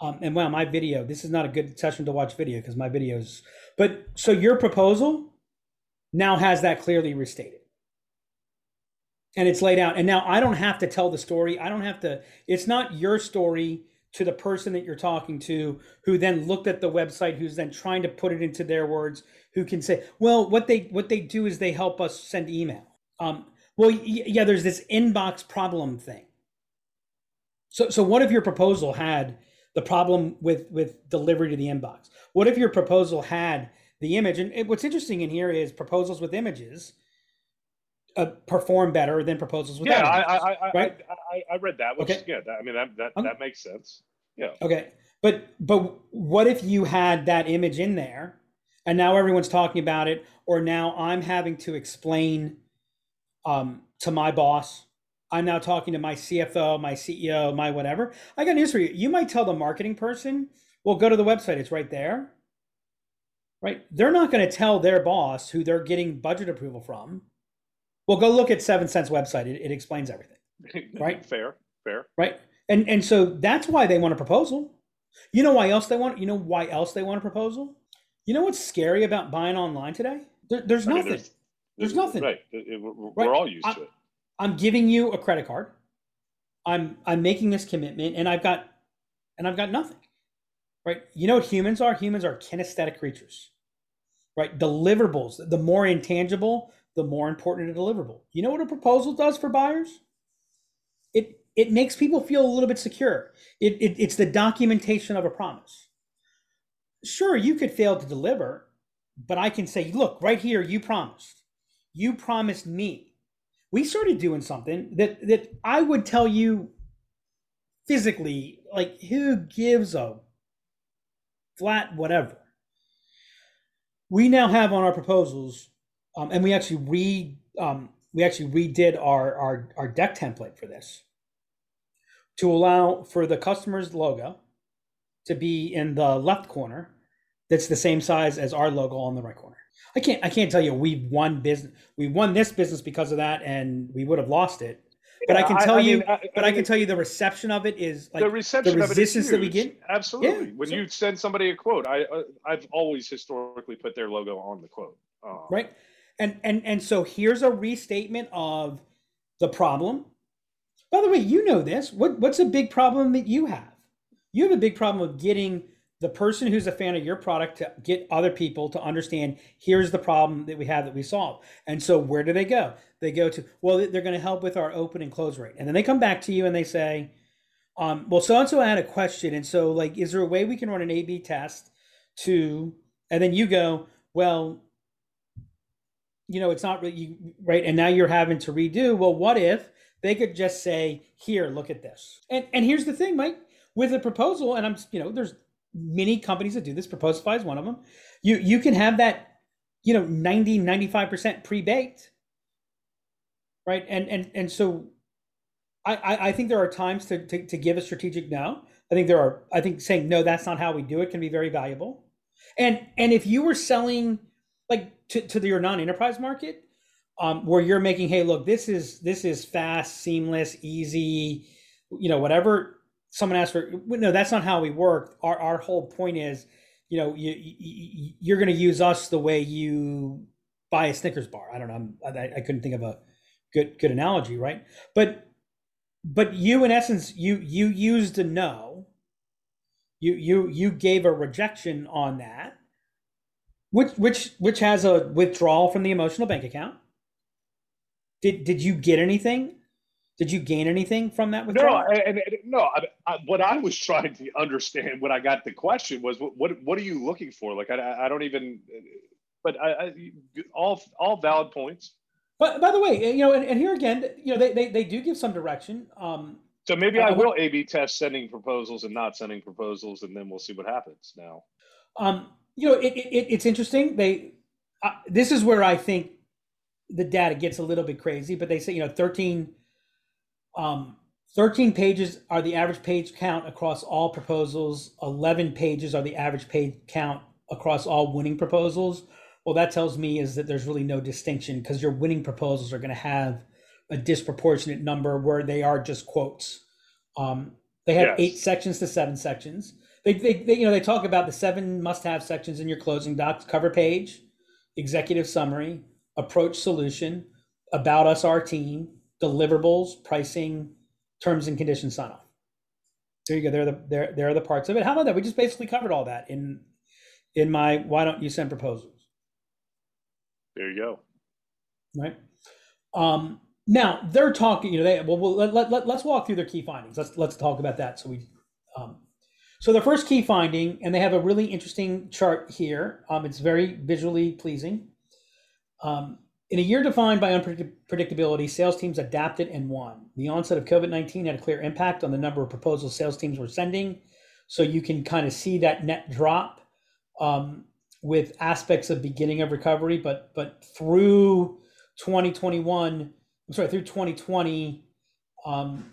Speaker 1: Um, and wow, my video, this is not a good session to watch video because my videos, but so your proposal now has that clearly restated. And it's laid out. And now I don't have to tell the story. I don't have to, it's not your story to the person that you're talking to who then looked at the website, who's then trying to put it into their words, who can say, well, what they what they do is they help us send email. Um, well, yeah, there's this inbox problem thing. So so what if your proposal had the problem with with delivery to the inbox? What if your proposal had the image? And it- what's interesting in here is proposals with images uh, perform better than proposals without.
Speaker 2: Yeah, I,
Speaker 1: images,
Speaker 2: I, I,
Speaker 1: right?
Speaker 2: I, I, read that. Which
Speaker 1: Okay.
Speaker 2: is good. I mean, that that,
Speaker 1: Okay.
Speaker 2: that makes sense. Yeah.
Speaker 1: Okay, but but what if you had that image in there, and now everyone's talking about it, or now I'm having to explain um, to my boss. I'm now talking to my CFO, my CEO, my whatever. I got news for you. You might tell the marketing person, "Well, go to the website; it's right there." Right? They're not going to tell their boss who they're getting budget approval from. Well, go look at Seventh Sense website; it, it explains everything <laughs> Right.
Speaker 2: fair. Fair.
Speaker 1: right? And and so that's why they want a proposal. You know why else they want? You know why else they want a proposal? You know what's scary about buying online today? There, there's
Speaker 2: I mean,
Speaker 1: nothing. There's nothing.
Speaker 2: Right. It- it- we're,
Speaker 1: Right.
Speaker 2: all used
Speaker 1: I-
Speaker 2: to it.
Speaker 1: I'm giving you a credit card. I'm I'm making this commitment, and I've got and I've got nothing. Right? You know what humans are? Humans are kinesthetic creatures. Right? Deliverables. The more intangible, the more important a deliverable. You know what a proposal does for buyers? It it makes people feel a little bit secure. It, it it's the documentation of a promise. Sure, you could fail to deliver, but I can say, look, right here, you promised. You promised me we started doing something that that I would tell you physically, like who gives a flat whatever. We now have on our proposals, um, and we actually re um, we actually redid our, our our deck template for this to allow for the customer's logo to be in the left corner that's the same size as our logo on the right corner. I can't I can't tell you we won business we won this business because of that and we would have lost it. But I can tell I, I you mean, I, but I, can tell you the reception of it is like
Speaker 2: the reception
Speaker 1: the resistance that we get.
Speaker 2: Absolutely. Yeah, when so, you send somebody a quote, I uh, I've always historically put their logo on the quote.
Speaker 1: Um, right. And and and so here's a restatement of the problem. By the way, you know this. What what's a big problem that you have? You have a big problem of getting the person who's a fan of your product to get other people to understand here's the problem that we have that we solve. And so where do they go? They go to, well, they're going to help with our open and close rate. And then they come back to you and they say, um, well, so and so had a question. And so, like, is there a way we can run an A B test to, and then you go, well, you know, it's not really right. And now you're having to redo. Well, what if they could just say, here, look at this? And, and here's the thing, Mike, with a proposal, and I'm, you know, there's many companies that do this proposify is one of them. You you can have that you know 90 95% pre-baked right? And and and so i i think there are times to, to to give a strategic no. I think there are i think saying no that's not how we do it can be very valuable. And and if you were selling like to, to your non-enterprise market um, where you're making hey look this is this is fast seamless easy you know whatever someone asked for no that's not how we work. Our, our whole point is you know you, you you're going to use us the way you buy a snickers bar. I don't know I, I couldn't think of a good good analogy right? But but you in essence you you used a no. You you you gave a rejection on that which which which has a withdrawal from the emotional bank account. Did did you get anything did you gain anything from that withdrawal?
Speaker 2: No, and, and no. I, I, what I was trying to understand when I got the question was, what what, what are you looking for? Like, I, I don't even. But I, all all valid points.
Speaker 1: But by the way, you know, and, and here again, you know, they, they they do give some direction. Um,
Speaker 2: so maybe I, I will A/B test sending proposals and not sending proposals, and then we'll see what happens. Now,
Speaker 1: um, you know, it, it it's interesting. They uh, this is where I think the data gets a little bit crazy. But they say, you know, thirteen um, 13 pages are the average page count across all proposals. 11 pages are the average page count across all winning proposals. Well, that tells me is that there's really no distinction because your winning proposals are going to have a disproportionate number where they are just quotes. Um, they have yes. eight sections to seven sections. They, they, they, you know, they talk about the seven must-have sections in your closing docs: cover page, executive summary, approach solution, about us, our team, deliverables, pricing, terms and conditions sign off. There you go. There are the there, there are the parts of it. How about that? We just basically covered all that in in my why don't you send proposals?
Speaker 2: There you go.
Speaker 1: Right. Um, now they're talking. You know, they well, well let, let, let, us walk through their key findings. Let's let's talk about that. So we, um, so the first key finding, and they have a really interesting chart here. Um, it's very visually pleasing. Um, in a year defined by unpredictability, sales teams adapted and won. The onset of COVID 19 had a clear impact on the number of proposals sales teams were sending. So you can kind of see that net drop um, with aspects of beginning of recovery, but but through 2021, I'm sorry, through 2020, um,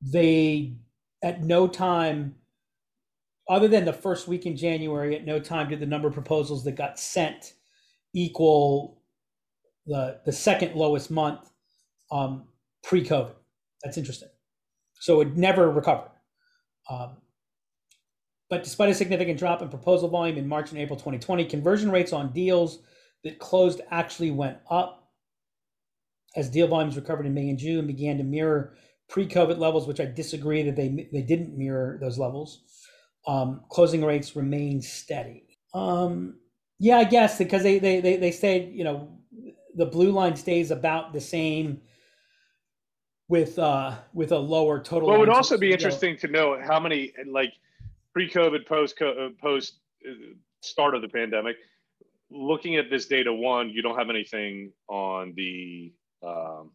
Speaker 1: they at no time, other than the first week in January, at no time did the number of proposals that got sent equal the the second lowest month um, pre-COVID. That's interesting. So it never recovered. Um, but despite a significant drop in proposal volume in March and April 2020, conversion rates on deals that closed actually went up as deal volumes recovered in May and June began to mirror pre-COVID levels, which I disagree that they they didn't mirror those levels. Um, closing rates remained steady. Um, yeah, I guess because they they they they stayed, you know, the blue line stays about the same with uh with a lower total.
Speaker 2: Well, it would also be interesting to know how many like pre-COVID, post uh, post uh, start of the pandemic. Looking at this data, one, you don't have anything on the um,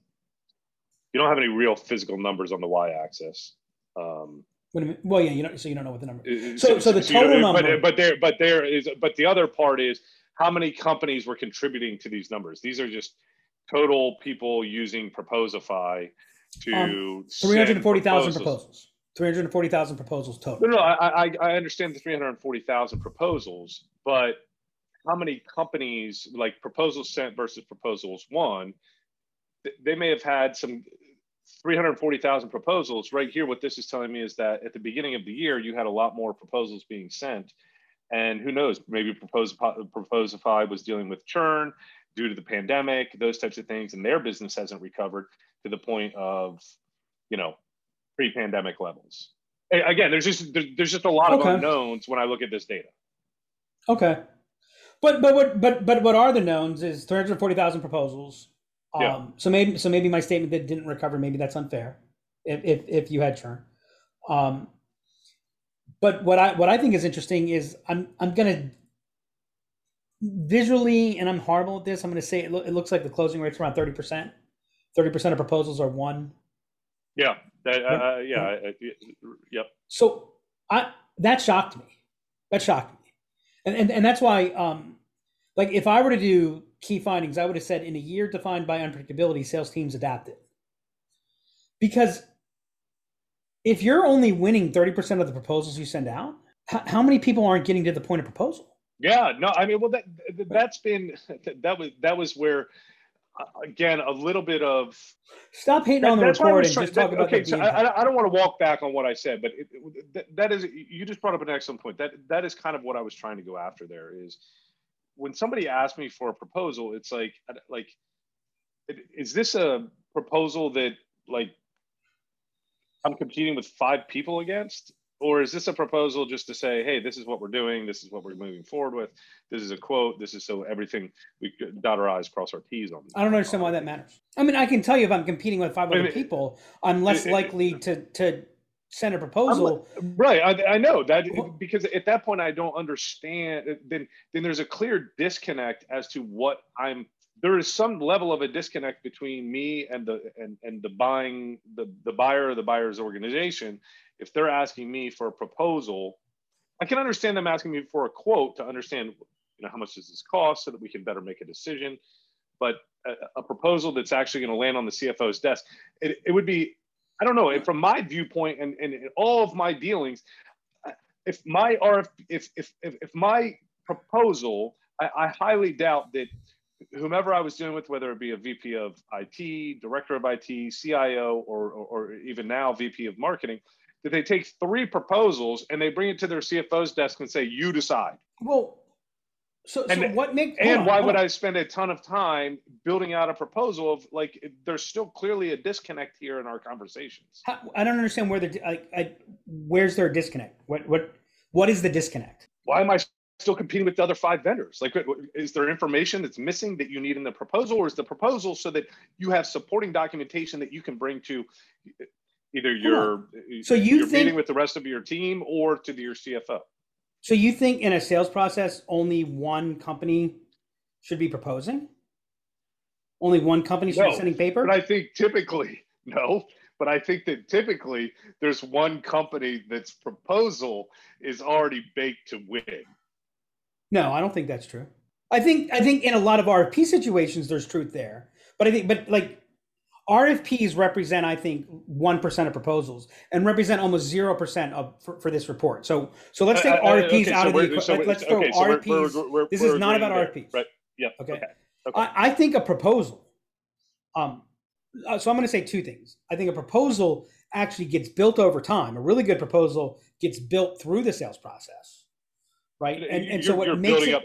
Speaker 2: you don't have any real physical numbers on the y-axis. Um,
Speaker 1: well, yeah, you know, so you don't know what the number. Is. So, so, so the total number.
Speaker 2: But, but there, but there is, but the other part is how many companies were contributing to these numbers? These are just total people using Proposify to um,
Speaker 1: 340,000 proposals. 340,000 proposals total.
Speaker 2: No, no, I, I, I understand the 340,000 proposals, but how many companies like proposals sent versus proposals won, they may have had some 340,000 proposals. Right here, what this is telling me is that at the beginning of the year, you had a lot more proposals being sent. And who knows, maybe Proposify was dealing with churn due to the pandemic, those types of things, and their business hasn't recovered to the point of, you know, pre-pandemic levels. Again, there's just there's just a lot okay. of unknowns when I look at this data.
Speaker 1: Okay, but but what but but what are the knowns is 340,000 proposals. Um, yeah. So maybe so maybe my statement that didn't recover maybe that's unfair if if, if you had churn. Um, but what I what I think is interesting is I'm I'm gonna visually, and I'm horrible at this. I'm gonna say it, lo- it looks like the closing rate's around thirty percent. Thirty percent of proposals are won.
Speaker 2: Yeah, that, uh, yeah, yep.
Speaker 1: So I that shocked me. That shocked me, and and, and that's why, um, like, if I were to do key findings, I would have said in a year defined by unpredictability, sales teams adapted. Because if you're only winning 30% of the proposals you send out, how many people aren't getting to the point of proposal?
Speaker 2: Yeah, no, I mean, well, that that's been <laughs> that was that was where uh, again a little bit of
Speaker 1: stop hating that, on the report and just talk about.
Speaker 2: Okay, so I, I, don't want to walk back on what I said, but it, that, that is you just brought up an excellent point. That that is kind of what I was trying to go after. There is when somebody asks me for a proposal, it's like like is this a proposal that like I'm competing with five people against? Or is this a proposal just to say, hey, this is what we're doing, this is what we're moving forward with, this is a quote, this is so everything we dot our I's, cross our T's on.
Speaker 1: I don't understand why that matters. I mean, I can tell you if I'm competing with five other people, I'm less likely to to send a proposal.
Speaker 2: I'm, right, I, I know that because at that point I don't understand. Then then there's a clear disconnect as to what I'm there is some level of a disconnect between me and the and, and the buying the, the buyer or the buyer's organization. If they're asking me for a proposal i can understand them asking me for a quote to understand you know how much does this cost so that we can better make a decision. But a, a proposal that's actually going to land on the cfo's desk it, it would be i don't know from my viewpoint and, and all of my dealings if my RF, if, if, if, if my proposal I, I highly doubt that whomever I was dealing with, whether it be a VP of IT, director of IT, CIO, or, or, or, even now VP of marketing, that they take three proposals and they bring it to their CFO's desk and say, "You decide."
Speaker 1: Well, so, and, so what makes
Speaker 2: and on, why would on. I spend a ton of time building out a proposal of like there's still clearly a disconnect here in our conversations.
Speaker 1: How, I don't understand where the I, I, where's their disconnect? What what what is the disconnect?
Speaker 2: Why am I still competing with the other five vendors? Like, is there information that's missing that you need in the proposal, or is the proposal so that you have supporting documentation that you can bring to either your so you your think, meeting with the rest of your team or to your CFO?
Speaker 1: So you think in a sales process, only one company should be proposing? Only one company should no, be sending paper?
Speaker 2: But I think typically, <laughs> no. But I think that typically there's one company that's proposal is already baked to win.
Speaker 1: No, I don't think that's true. I think I think in a lot of RFP situations there's truth there. But I think but like RFPs represent, I think, one percent of proposals and represent almost zero percent of for, for, this report. So, so let's take uh, uh, RFPs okay, out so of the. So let's throw okay, RFPs. So we're, we're, this is not about RFPs.
Speaker 2: Right. Yeah.
Speaker 1: Okay. okay. I, I, think a proposal. Um. Uh, so I'm going to say two things. I think a proposal actually gets built over time. A really good proposal gets built through the sales process right?
Speaker 2: And, and so what you're makes building it, up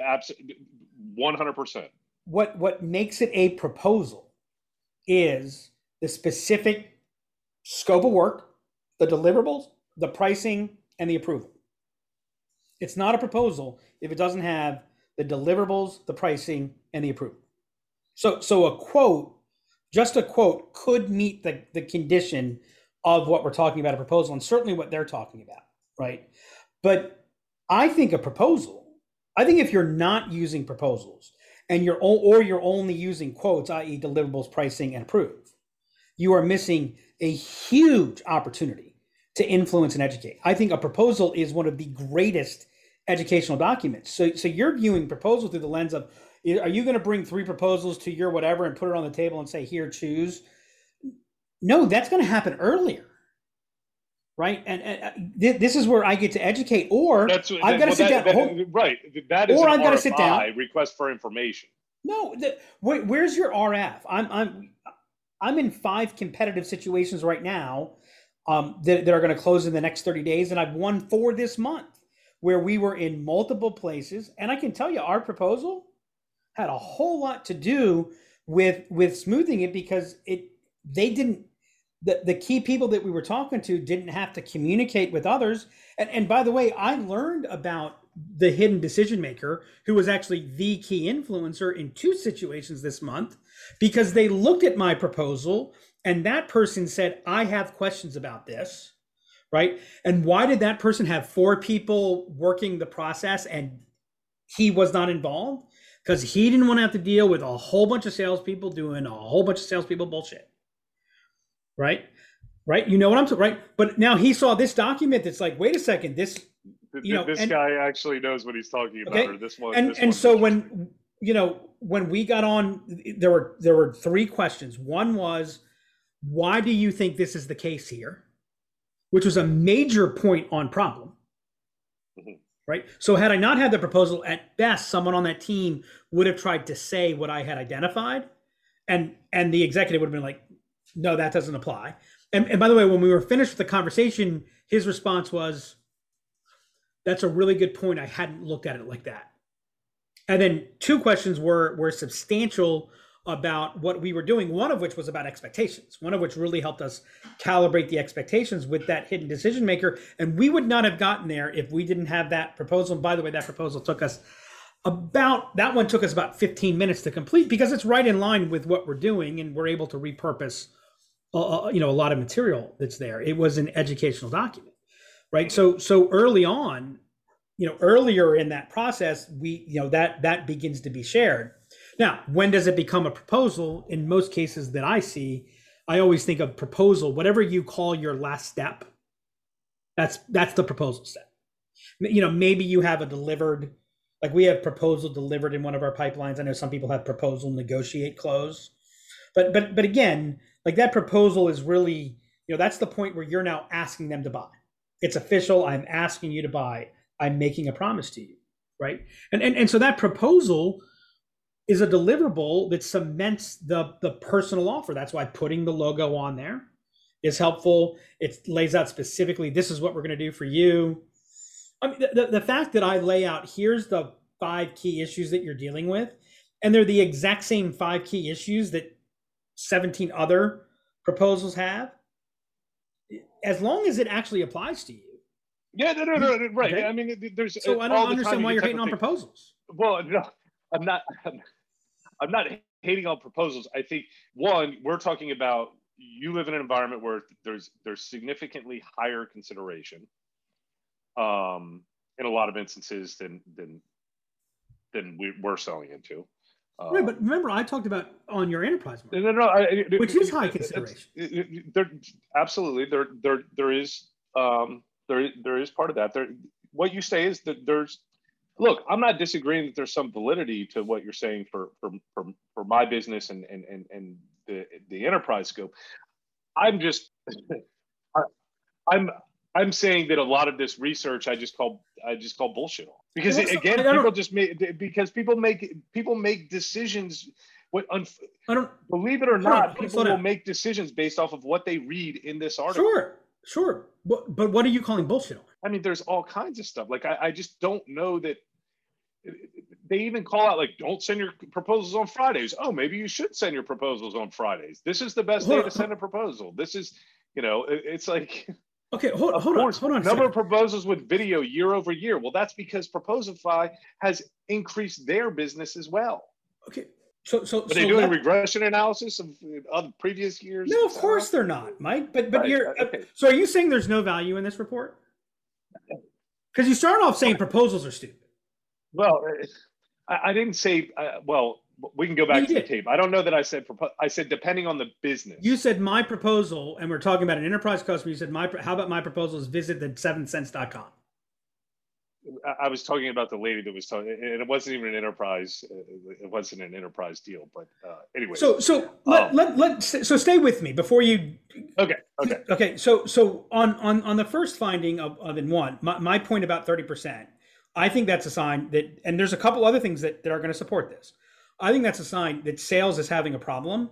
Speaker 2: hundred percent.
Speaker 1: What what makes it a proposal is the specific scope of work, the deliverables, the pricing, and the approval. It's not a proposal if it doesn't have the deliverables, the pricing, and the approval. So so a quote, just a quote, could meet the, the condition of what we're talking about a proposal, and certainly what they're talking about, right? But I think a proposal, I think if you're not using proposals and you're or you're only using quotes, i.e., deliverables, pricing, and approve, you are missing a huge opportunity to influence and educate. I think a proposal is one of the greatest educational documents. So, so you're viewing proposal through the lens of, are you going to bring three proposals to your whatever and put it on the table and say, here, choose? No, that's going to happen earlier. Right? And, and uh, th- this is where I get to educate, or
Speaker 2: That's
Speaker 1: I've got to
Speaker 2: well,
Speaker 1: sit
Speaker 2: that-
Speaker 1: down.
Speaker 2: that-
Speaker 1: hold-
Speaker 2: right. That is
Speaker 1: Or I've gotta sit down.
Speaker 2: Request for information.
Speaker 1: No, the, where, where's your RF? I'm I'm I'm in five competitive situations right now um, that, that are going to close in the next 30 days, and I've won four this month where we were in multiple places. And I can tell you, our proposal had a whole lot to do with with smoothing it because it they didn't the, the key people that we were talking to didn't have to communicate with others. And, and by the way, I learned about the hidden decision maker who was actually the key influencer in two situations this month because they looked at my proposal and that person said, I have questions about this. Right. And why did that person have four people working the process and he was not involved? Because he didn't want to have to deal with a whole bunch of salespeople doing a whole bunch of salespeople bullshit right? Right? You know what I'm saying, right? But now he saw this document that's like, wait a second, this You know,
Speaker 2: this
Speaker 1: and-
Speaker 2: guy actually knows what he's talking about.
Speaker 1: Okay,
Speaker 2: Or this one,
Speaker 1: and
Speaker 2: this
Speaker 1: and so when you know when we got on, there were there were three questions. One was, why do you think this is the case here? Which was a major point on problem.
Speaker 2: Mhm.
Speaker 1: Right. So had I not had the proposal, at best, someone on that team would have tried to say what I had identified, and and the executive would have been like, no, that doesn't apply. And, and by the way, when we were finished with the conversation, his response was, that's a really good point. I hadn't looked at it like that. And then two questions were were substantial about what we were doing. One of which was about expectations. One of which really helped us calibrate the expectations with that hidden decision maker. And we would not have gotten there if we didn't have that proposal. And by the way, that proposal took us about that one took us about 15 minutes to complete because it's right in line with what we're doing and we're able to repurpose you know a lot of material that's there. It was an educational document right? So so early on you know earlier in that process we you know that that begins to be shared. Now when does it become a proposal? In most cases that i see i always think of proposal whatever you call your last step. That's that's the proposal step. You know maybe you have a delivered like we have proposal delivered in one of our pipelines. I know some people have proposal negotiate close. But but but again like that proposal is really you know that's the point where you're now asking them to buy. It's official. I'm asking you to buy. I'm making a promise to you right? And and, and so that proposal is a deliverable that cements the the personal offer. That's why putting the logo on there is helpful. It lays out specifically this is what we're going to do for you. I mean the, the, the fact that i lay out here's the five key issues that you're dealing with and they're the exact same five key issues that 17 other proposals have as long as it actually applies to you
Speaker 2: yeah, no, no, no, no, right.
Speaker 1: Okay.
Speaker 2: I mean, there's
Speaker 1: so i don't understand
Speaker 2: you
Speaker 1: why you're hating on proposals
Speaker 2: Well, no, I'm not. I'm, <laughs> I'm not hating on proposals. I think one, we're talking about you live in an environment where there's there's significantly higher consideration, um, in a lot of instances than than than we, we're selling into. Um,
Speaker 1: right but remember i talked about on your enterprise market.
Speaker 2: no, no, I- I-
Speaker 1: Which is high consideration.
Speaker 2: it- it- There, absolutely, there, there, there is, um, there, there is part of that. There, what you say is that there's, look, I'm not disagreeing that there's some validity to what you're saying for, for, for, for my business and, and, and, and the, the enterprise scope. I'm just, <laughs> I, I'm, I'm saying that a lot of this research I just call, I just call bullshit on because again,
Speaker 1: I don't-
Speaker 2: people just make, because people make, people make decisions. What, unf-
Speaker 1: i don't
Speaker 2: believe it or not,
Speaker 1: on,
Speaker 2: people will
Speaker 1: down.
Speaker 2: make decisions based off of what they read in this article.
Speaker 1: sure sure but, but what are you calling bullshit on
Speaker 2: I mean, there's all kinds of stuff. Like, I, I just don't know that they even call out, like, don't send your proposals on Fridays. Oh, maybe you should send your proposals on Fridays. This is the best day to send a proposal. This is, you know, it- it's like, <laughs>
Speaker 1: okay hold,
Speaker 2: of
Speaker 1: hold on hold on
Speaker 2: number of proposals with video year over year. Well, that's because Proposify has increased their business as well.
Speaker 1: okay so so
Speaker 2: Are
Speaker 1: so
Speaker 2: they doing
Speaker 1: let-
Speaker 2: regression analysis of other previous years?
Speaker 1: no of course they're not mike but but
Speaker 2: Right,
Speaker 1: you're
Speaker 2: okay.
Speaker 1: so are you saying there's no value in this report because you started off saying proposals are stupid
Speaker 2: Well, uh, I, I didn't say. Uh, well, we can go back
Speaker 1: you
Speaker 2: to the
Speaker 1: did.
Speaker 2: tape. I don't know that I said. propo- I said depending on the business.
Speaker 1: You said my proposal, and we're talking about an enterprise customer. You said my how about my proposal is visit the seventhsense.com.
Speaker 2: I was talking about the lady that was talking, and it wasn't even an enterprise. Uh, it wasn't an enterprise deal, but uh, anyway.
Speaker 1: So, so let, um, let, let so stay with me before you.
Speaker 2: Okay. Okay.
Speaker 1: Okay. So, so on on on the first finding of, of in one, my, my point about thirty percent, I think that's a sign that, and there's a couple other things that that are going to support this. I think that's a sign that sales is having a problem,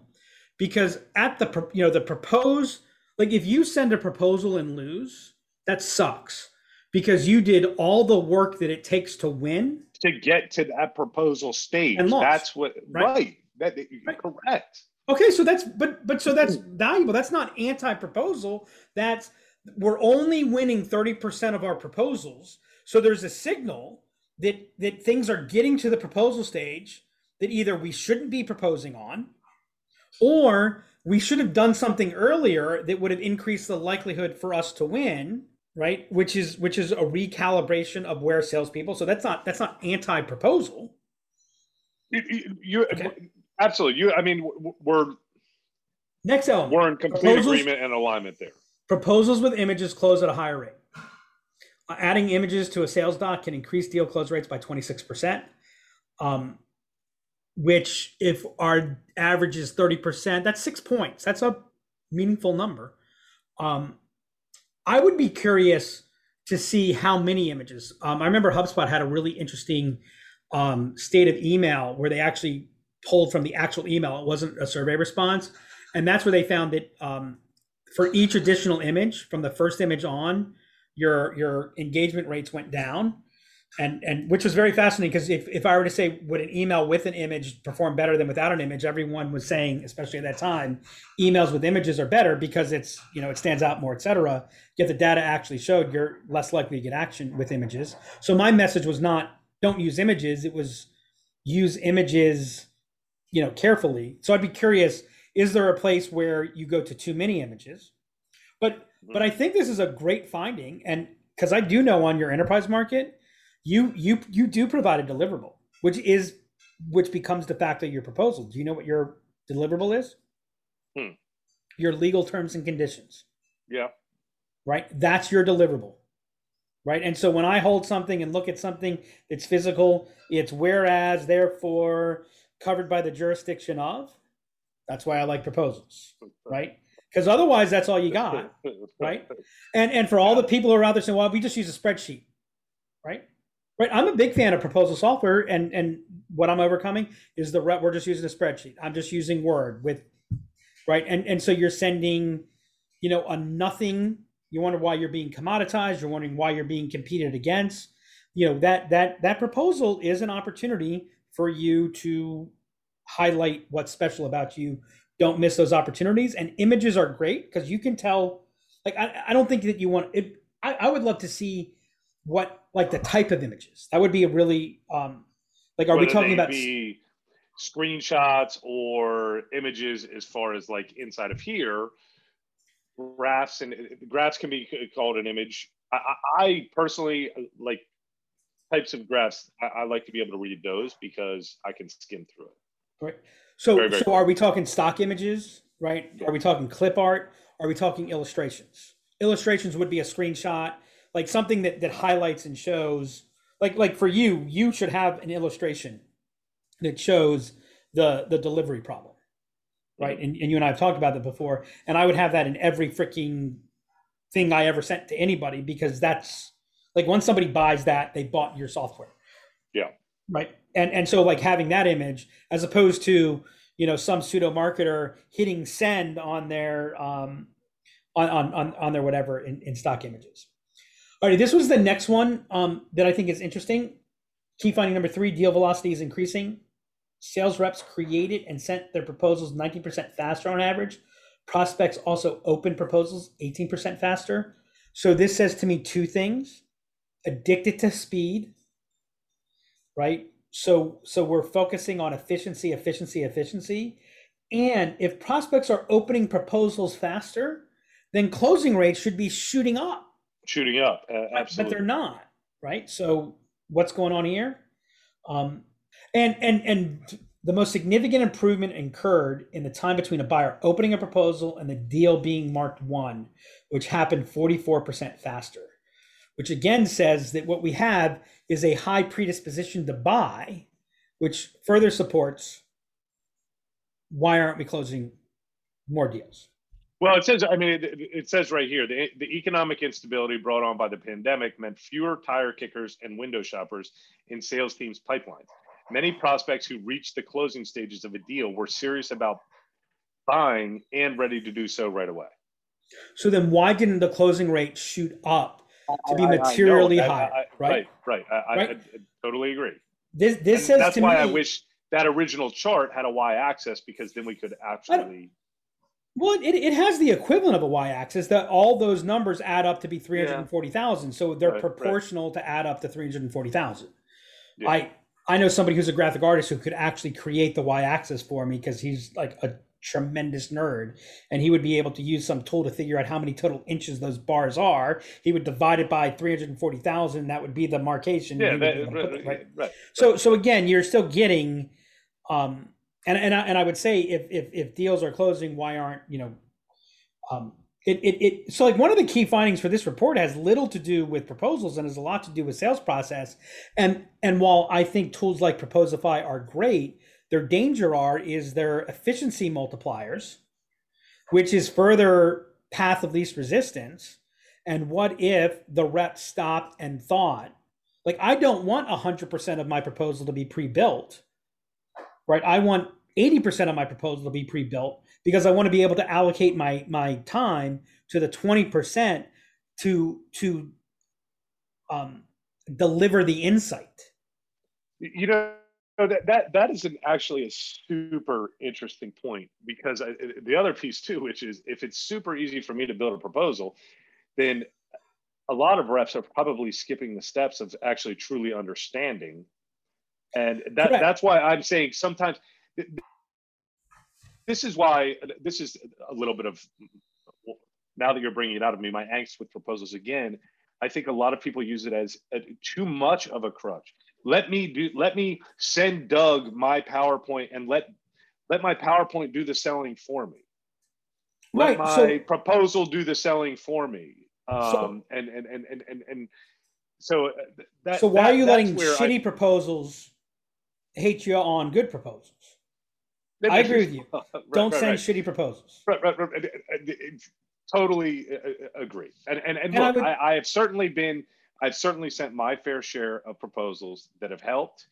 Speaker 1: because at the you know the propose like if you send a proposal and lose, that sucks because you did all the work that it takes to win
Speaker 2: to get to that proposal stage. And lost, that's what right. right. That right. correct.
Speaker 1: Okay, so that's but but so that's valuable. That's not anti-proposal. That's we're only winning 30% of our proposals. So there's a signal that that things are getting to the proposal stage that either we shouldn't be proposing on or we should have done something earlier that would have increased the likelihood for us to win right? Which is which is a recalibration of where salespeople. So that's not that's not anti-proposal.
Speaker 2: You, you okay. absolutely. You, I mean, we're
Speaker 1: next element.
Speaker 2: We're in complete agreement and alignment there.
Speaker 1: Proposals with images close at a higher rate. Adding images to a sales doc can increase deal close rates by twenty six percent. Um, which, if our average is thirty percent, that's six points. That's a meaningful number. Um, I would be curious to see how many images. Um, I remember HubSpot had a really interesting um, state of email where they actually pulled from the actual email. It wasn't a survey response, and that's where they found that um, for each additional image from the first image on, your your engagement rates went down and and which was very fascinating because if, if i were to say would an email with an image perform better than without an image? Everyone was saying especially at that time emails with images are better because it's you know it stands out more etc yet the data actually showed you're less likely to get action with images. So my message was not don't use images it was use images you know carefully. So i'd be curious is there a place where you go to too many images? But but i think this is a great finding and because i do know on your enterprise market you you you do provide a deliverable, which is which becomes the fact facto your proposal. Do you know what your deliverable is? Hmm. Your legal terms and conditions.
Speaker 2: Yeah.
Speaker 1: Right. That's your deliverable. Right. And so when I hold something and look at something that's physical, it's whereas, therefore, covered by the jurisdiction of. That's why I like proposals. Right. Because otherwise, that's all you got. <laughs> Right. And and for all the people who are out there saying, well, we just use a spreadsheet. Right. I'm a big fan of proposal software, and and what I'm overcoming is the we're just using a spreadsheet. I'm just using Word with, right, and and so you're sending, you know, a nothing. You wonder why you're being commoditized. You're wondering why you're being competed against. You know that that that proposal is an opportunity for you to highlight what's special about you. Don't miss those opportunities. And images are great because you can tell. Like I, I don't think that you want it. I, I would love to see what like the type of images. That would be a really um, like are Whether we talking about
Speaker 2: screenshots or images as far as like inside of here? Graphs and graphs can be called an image. I, I personally like types of graphs. I, I, like to be able to read those because I can skim through it.
Speaker 1: Right. So, very, very so cool. are we talking stock images? Right. Yeah. Are we talking clip art? Are we talking illustrations? Illustrations would be a screenshot like something that that highlights and shows like like for you you should have an illustration that shows the the delivery problem right? And, and you and i have talked about that before and i would have that in every freaking thing i ever sent to anybody because that's like once somebody buys that they bought your software.
Speaker 2: Yeah.
Speaker 1: Right? And and so like having that image as opposed to you know some pseudo marketer hitting send on their um on on on their whatever in, in stock images all right, this was the next one um, that I think is interesting. Key finding number three: deal velocity is increasing. Sales reps created and sent their proposals 19% faster on average. Prospects also open proposals 18% faster. So this says to me two things: addicted to speed, right? So so we're focusing on efficiency, efficiency, efficiency. And if prospects are opening proposals faster, then closing rates should be shooting up
Speaker 2: shooting up. Uh, absolutely.
Speaker 1: But they're not, right? So what's going on here? Um, and and and the most significant improvement incurred in the time between a buyer opening a proposal and the deal being marked won, which happened 44% faster. which again says that what we have is a high predisposition to buy, which further supports why aren't we closing more deals?
Speaker 2: Well, it says, I mean, it, it, says right here the, the economic instability brought on by the pandemic meant fewer tire kickers and window shoppers in sales teams' pipelines. Many prospects who reached the closing stages of a deal were serious about buying and ready to do so right away.
Speaker 1: So then, why didn't the closing rate shoot up to be materially
Speaker 2: I, I,
Speaker 1: higher?
Speaker 2: I,
Speaker 1: right,
Speaker 2: right, right.
Speaker 1: right?
Speaker 2: I, totally agree.
Speaker 1: This this and says
Speaker 2: that's
Speaker 1: to
Speaker 2: why
Speaker 1: me,
Speaker 2: I wish that original chart had a y-axis because then we could actually.
Speaker 1: Well, it, it has the equivalent of a y-axis that all those numbers add up to be three hundred and forty thousand, yeah. so they're right, proportional right. to add up to three hundred and forty thousand. Yeah. I I know somebody who's a graphic artist who could actually create the y-axis for me because he's like a tremendous nerd and he would be able to use some tool to figure out how many total inches those bars are he would divide it by 340000 that would be the markation
Speaker 2: yeah that, right, right, right,
Speaker 1: so so again you're still getting um and and I, and I would say if if if deals are closing why aren't you know um it, it, it so like one of the key findings for this report has little to do with proposals and has a lot to do with sales process and and while i think tools like proposify are great their danger are is their efficiency multipliers, which is further path of least resistance. And what if the rep stopped and thought, like, I don't want 100% of my proposal to be pre built, right? I want 80% of my proposal to be pre built because I want to be able to allocate my, my time to the 20% to, to um, deliver the insight.
Speaker 2: You know, that that that is an, actually a super interesting point because I, the other piece too, which is if it's super easy for me to build a proposal, then a lot of reps are probably skipping the steps of actually truly understanding, and that Correct. that's why I'm saying sometimes. This is why this is a little bit of now that you're bringing it out of me, my angst with proposals again. I think a lot of people use it as a, too much of a crutch let me do let me send doug my powerpoint and let let my powerpoint do the selling for me let right. my so, proposal do the selling for me um, so, and, and and and and and so uh, that,
Speaker 1: so why
Speaker 2: that,
Speaker 1: are you letting shitty I, proposals hate you on good proposals I agree with you. <laughs> Right, Don't right, send right. shitty proposals.
Speaker 2: Right, right, right. Totally uh, uh, agree. And and, and, and look, I, would, I, I have certainly been I've certainly sent my fair share of proposals that have helped,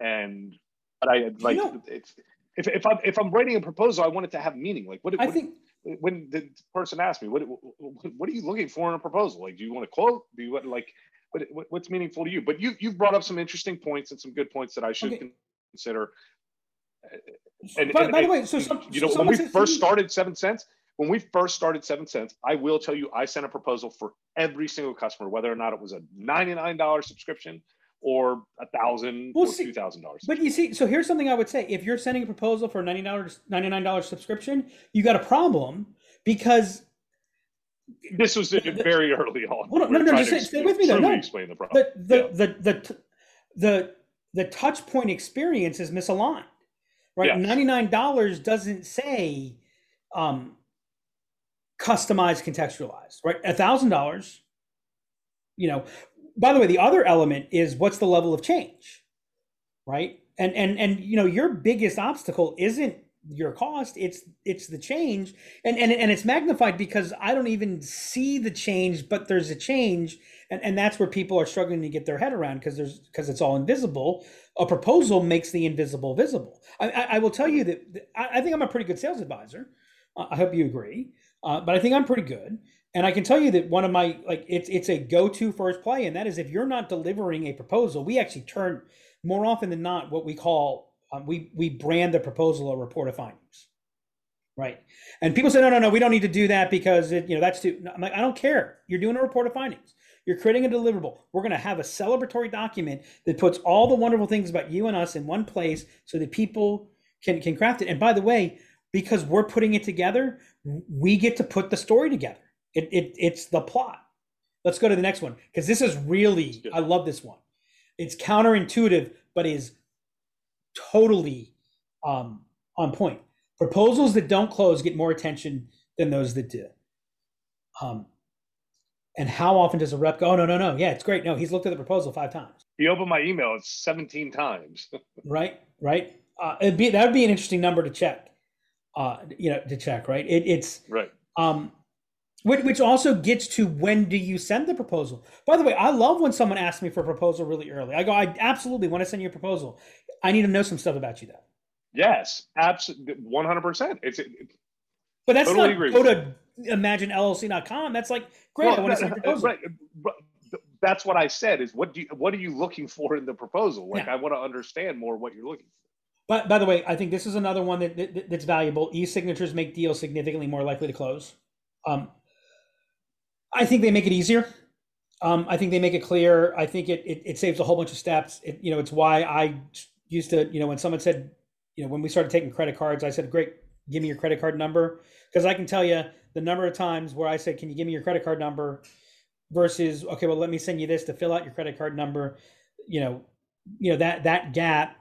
Speaker 2: and but I like you know, if if I'm if I'm writing a proposal, I want it to have meaning. Like what?
Speaker 1: I
Speaker 2: what,
Speaker 1: think
Speaker 2: when the person asked me, what what are you looking for in a proposal? Like, do you want a quote? Do you want like what, what's meaningful to you? But you you've brought up some interesting points and some good points that I should okay. consider.
Speaker 1: And, by, and, by the way, so some,
Speaker 2: you know when we first started Seventh Sense, when we first started Seventh Sense, I will tell you, I sent a proposal for every single customer, whether or not it was a $99 subscription or a thousand or two thousand dollars.
Speaker 1: But you see, so here's something I would say: if you're sending a proposal for a ninety dollars, ninety nine dollars subscription, you got a problem because
Speaker 2: this was the, very early on.
Speaker 1: Well, no, no, no, just stay, stay with me though. No, explain the problem. The the, yeah. the the the the touch point experience is misaligned, right? Ninety nine dollars doesn't say um, customized, contextualized, right? A thousand dollars. You know, by the way, the other element is what's the level of change, right? And and and you know, your biggest obstacle isn't your cost it's it's the change. And and, and it's magnified because i don't even see the change but there's a change. And, and that's where people are struggling to get their head around because there's because it's all invisible. A proposal makes the invisible visible. I, I, I will tell you that I, I, think i'm a pretty good sales advisor. I hope you agree. Uh, but I think I'm pretty good. And I can tell you that one of my like it's it's a go-to first play, and that is if you're not delivering a proposal, we actually turn more often than not what we call um, we we brand the proposal a report of findings, right? And people say no no no we don't need to do that because it you know that's too. I'm like I don't care. You're doing a report of findings. You're creating a deliverable. We're going to have a celebratory document that puts all the wonderful things about you and us in one place so that people can can craft it. And by the way, because we're putting it together, we get to put the story together. It, it it's the plot. Let's go to the next one because this is really I love this one. It's counterintuitive, but is totally um, on point. Proposals that don't close get more attention than those that do. Um, And how often does a rep go, oh, no, no, no. Yeah, it's great. No, he's looked at the proposal five times.
Speaker 2: He opened my email 17 times. <laughs>
Speaker 1: right, right. Uh, it'd be, that would be an interesting number to check, uh, you know, to check, right? It, it's,
Speaker 2: right.
Speaker 1: Um, which also gets to when do you send the proposal? By the way, I love when someone asks me for a proposal really early. I go, I absolutely want to send you a proposal. I need to know some stuff about you, though.
Speaker 2: Yes, absolutely, one hundred percent. It's. It,
Speaker 1: but that's totally not agree. go to imaginellc.com. That's like great. Well, I want to send a proposal. Right.
Speaker 2: That's what I said. Is what do you, what are you looking for in the proposal? Like yeah. I want to understand more what you're looking for.
Speaker 1: But by the way, I think this is another one that, that that's valuable. E-signatures make deals significantly more likely to close. Um, I think they make it easier. Um, I think they make it clear. I think it, it, it saves a whole bunch of steps. It, you know, it's why I used to, you know, when someone said, you know, when we started taking credit cards, I said, great, give me your credit card number. Because I can tell you the number of times where I said, can you give me your credit card number versus, okay, well, let me send you this to fill out your credit card number. You know, you know, that, that gap,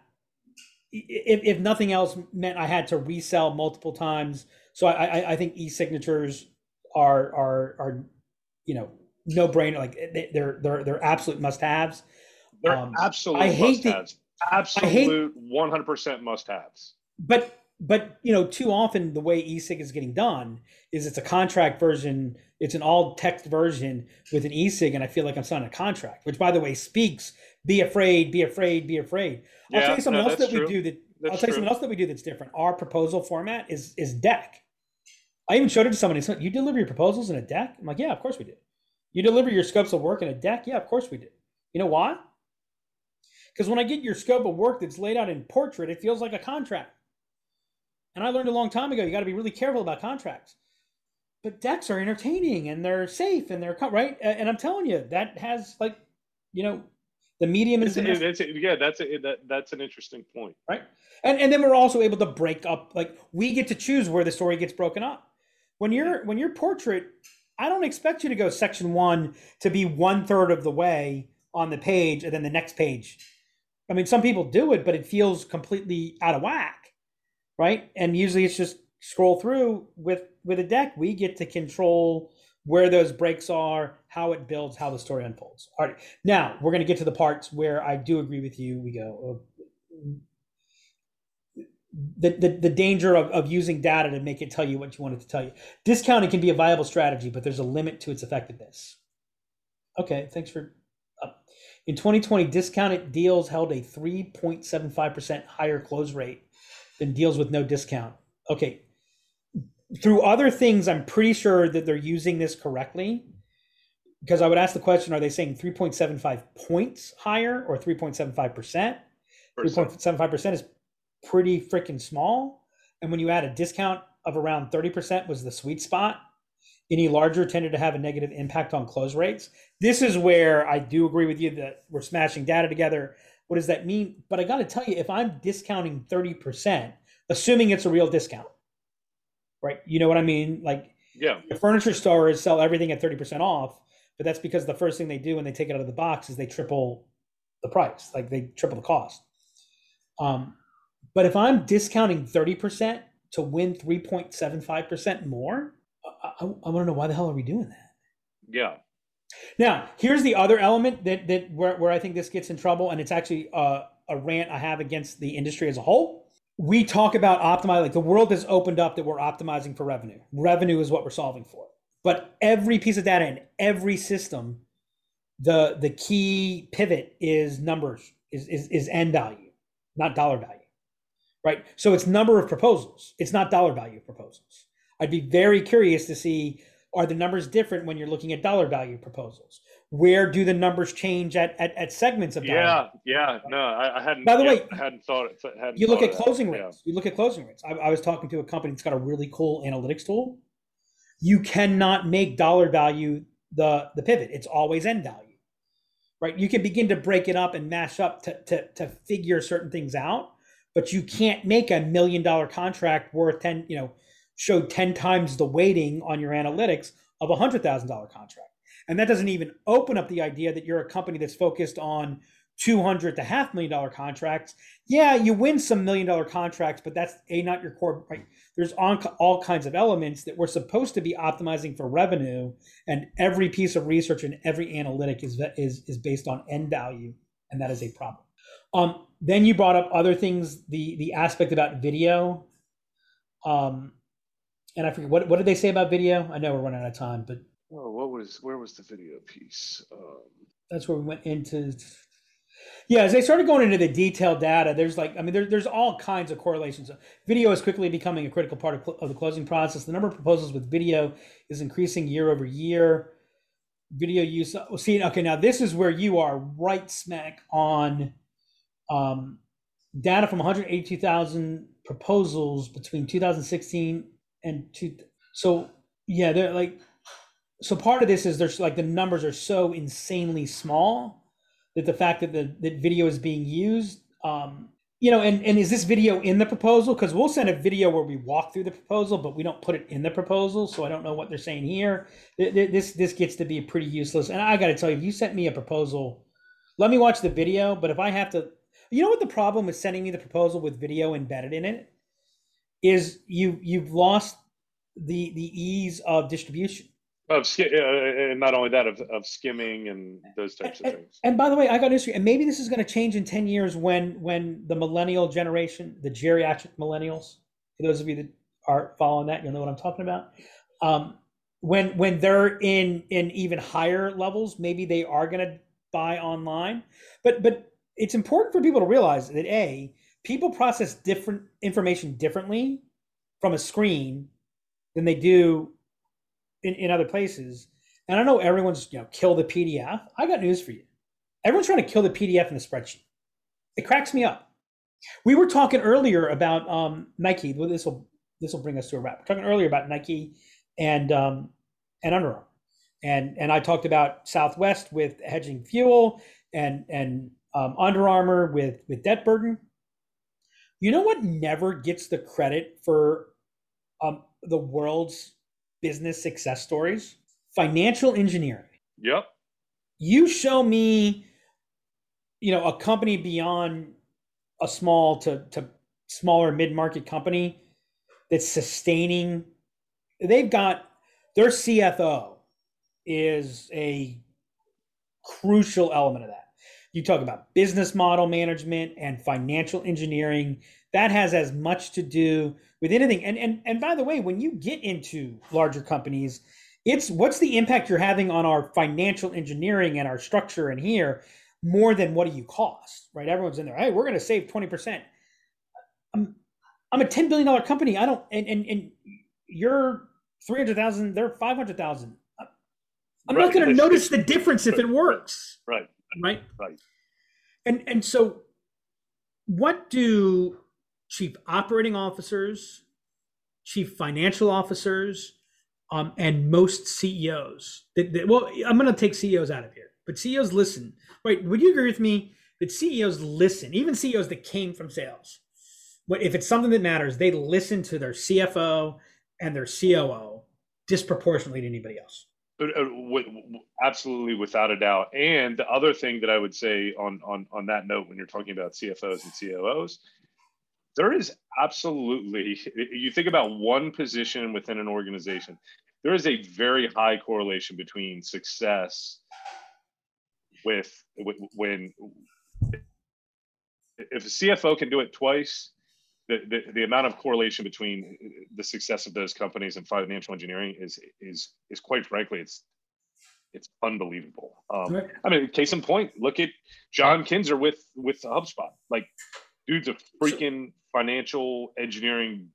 Speaker 1: if, if nothing else meant I had to resell multiple times. So I, I, I think e-signatures are, are, are you know no brainer like they're they're they're absolute must haves
Speaker 2: they're um, absolute i hate the absolute 100% must haves
Speaker 1: but but you know too often the way e-sig is getting done is it's a contract version it's an all text version with an e-sig and i feel like i'm signing a contract which by the way speaks be afraid be afraid be afraid i'll tell you something no, else that true. we do that that's i'll tell you something else that we do that's different our proposal format is is deck I even showed it to somebody. "You deliver your proposals in a deck?" I'm like, "Yeah, of course we do." You deliver your scopes of work in a deck? Yeah, of course we do. You know why? Because when I get your scope of work that's laid out in portrait, it feels like a contract. And I learned a long time ago, you got to be really careful about contracts. But decks are entertaining and they're safe and they're right. And I'm telling you, that has like, you know, the medium is.
Speaker 2: It's, it's, yeah, that's a, that, that's an interesting point.
Speaker 1: Right. And and then we're also able to break up. Like we get to choose where the story gets broken up. When you're when your portrait, I don't expect you to go section one to be one third of the way on the page and then the next page. I mean, some people do it, but it feels completely out of whack, right? And usually it's just scroll through with with a deck. We get to control where those breaks are, how it builds, how the story unfolds. All right, now we're going to get to the parts where I do agree with you. We go uh, the, the, the danger of, of using data to make it tell you what you want it to tell you. Discounting can be a viable strategy, but there's a limit to its effectiveness. Okay, thanks for. In 2020, discounted deals held a 3.75% higher close rate than deals with no discount. Okay, through other things, I'm pretty sure that they're using this correctly. Because I would ask the question: Are they saying 3.75 points higher or 3.75%? 3.75% is pretty freaking small. And when you add a discount of around 30% was the sweet spot, any larger tended to have a negative impact on close rates. This is where I do agree with you that we're smashing data together. What does that mean? But I got to tell you, if I'm discounting 30%, assuming it's a real discount, right? You know what I mean? Like,
Speaker 2: yeah,
Speaker 1: the furniture stores sell everything at 30% off, but that's because the first thing they do when they take it out of the box is they triple the price, like they triple the cost. Um, but if I'm discounting 30% to win 3.75% more, I, I, I want to know why the hell are we doing that?
Speaker 2: Yeah.
Speaker 1: Now, here's the other element that that where, where I think this gets in trouble, and it's actually uh, a rant I have against the industry as a whole. We talk about optimize like the world has opened up that we're optimizing for revenue. Revenue is what we're solving for. But every piece of data in every system, the the key pivot is numbers, is is, is end value, not dollar value right? So it's number of proposals. It's not dollar value proposals. I'd be very curious to see are the numbers different when you're looking at dollar value proposals? Where do the numbers change at, at, at segments of
Speaker 2: dollar? Yeah, yeah, no, I, I, hadn't.
Speaker 1: By the yeah, way,
Speaker 2: I hadn't thought. It. Hadn't
Speaker 1: you look
Speaker 2: at
Speaker 1: closing
Speaker 2: that.
Speaker 1: rates. Yeah. You look at closing rates. I, I was talking to a company that's got a really cool analytics tool. You cannot make dollar value the the pivot. It's always end value, right? You can begin to break it up and mash up to to to figure certain things out but you can't make a million dollar contract worth 10 you know show 10 times the weighting on your analytics of a hundred thousand dollar contract and that doesn't even open up the idea that you're a company that's focused on 200 to half million dollar contracts. Yeah, you win some million dollar contracts, but that's a not your core. Right? There's on, all kinds of elements that we're supposed to be optimizing for revenue, and every piece of research and every analytic is is is based on end value, and that is a problem. Um, then you brought up other things, the the aspect about video. Um, and I forget what what did they say about video? I know we're running out of time, but
Speaker 2: oh, what was where was the video piece? Um,
Speaker 1: that's where we went into yeah, as they started going into the detailed data, there's like, I mean, there, there's all kinds of correlations. Video is quickly becoming a critical part of, of the closing process. The number of proposals with video is increasing year over year. Video use, oh, see, okay, now this is where you are right smack on um, data from 182,000 proposals between 2016 and two. So, yeah, they're like, so part of this is there's like the numbers are so insanely small that the fact that the that video is being used um, you know and and is this video in the proposal because we'll send a video where we walk through the proposal but we don't put it in the proposal so i don't know what they're saying here this this gets to be pretty useless and i got to tell you if you sent me a proposal let me watch the video but if i have to you know what the problem with sending me the proposal with video embedded in it is you you've lost the the ease of distribution.
Speaker 2: Of uh, and not only that of, of skimming and those types of things.
Speaker 1: and by the way i got for you and maybe this is going to change in 10 years when when the millennial generation the geriatric millennials for those of you that are following that you'll know what i'm talking about. Um, when when they're in in even higher levels maybe they are going to buy online. But but it's important for people to realize that a people process different information differently from a screen than they do in, in other places. And I know everyone's, you know, kill the PDF. I got news for you. Everyone's trying to kill the PDF in the spreadsheet. It cracks me up. We were talking earlier about um, Nike. This will this will bring us to a wrap. We're talking earlier about Nike and um, and Under Armour, and and I talked about Southwest with hedging fuel and and um, Under Armour with with debt burden. You know what never gets the credit for um, the world's business success stories, financial engineering.
Speaker 2: Yep.
Speaker 1: You show me, you know, a company beyond a small to, to smaller mid market company that's sustaining. They've got their CFO is a crucial element of that. You talk about business model management and financial engineering. That has as much to do with anything. And and and by the way, when you get into larger companies, it's what's the impact you're having on our financial engineering and our structure in here more than what do you cost, right? Everyone's in there. Hey, we're going to save twenty percent. I'm I'm a ten billion dollar company. I don't and and and you're three hundred thousand. They're five hundred thousand. I'm right. not going to notice the difference if it works.
Speaker 2: Right.
Speaker 1: Right.
Speaker 2: Right.
Speaker 1: And and so, what do chief operating officers, chief financial officers, um, and most CEOs. That, that, well, I'm going to take CEOs out of here, but CEOs listen. Right? Would you agree with me that CEOs listen, even CEOs that came from sales? But if it's something that matters, they listen to their CFO and their COO disproportionately to anybody else.
Speaker 2: Uh, absolutely, without a doubt. And the other thing that I would say on on on that note, when you're talking about CFOs and COOs, there is absolutely you think about one position within an organization there is a very high correlation between success with, with, when if a cfo can do it twice the, the, the amount of correlation between the success of those companies and financial engineering is is is quite frankly it's it's unbelievable. Um, right. I mean, case in point, look at John Kinzer with with HubSpot. Like, dude's a freaking financial engineering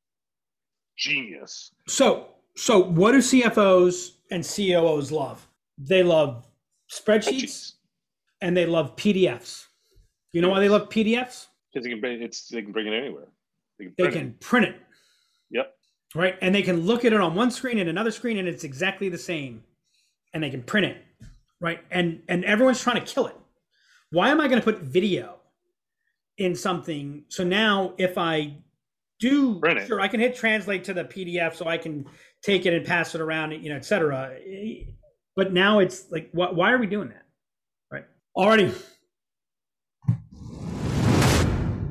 Speaker 2: genius.
Speaker 1: So, so what do CFOs and COOs love? They love spreadsheets and they love PDFs. You know why they love PDFs?
Speaker 2: Because they can bring it's they can bring it anywhere.
Speaker 1: They can print, they can it. print it.
Speaker 2: Yep.
Speaker 1: Right, and they can look at it on one screen and another screen, and it's exactly the same, and they can print it. Right, and and everyone's trying to kill it. Why am I going to put video in something. So now if I do sure I can hit translate to the PDF so I can take it and pass it around, you know, etc. But now it's like wh- why are we doing that? Right. Already.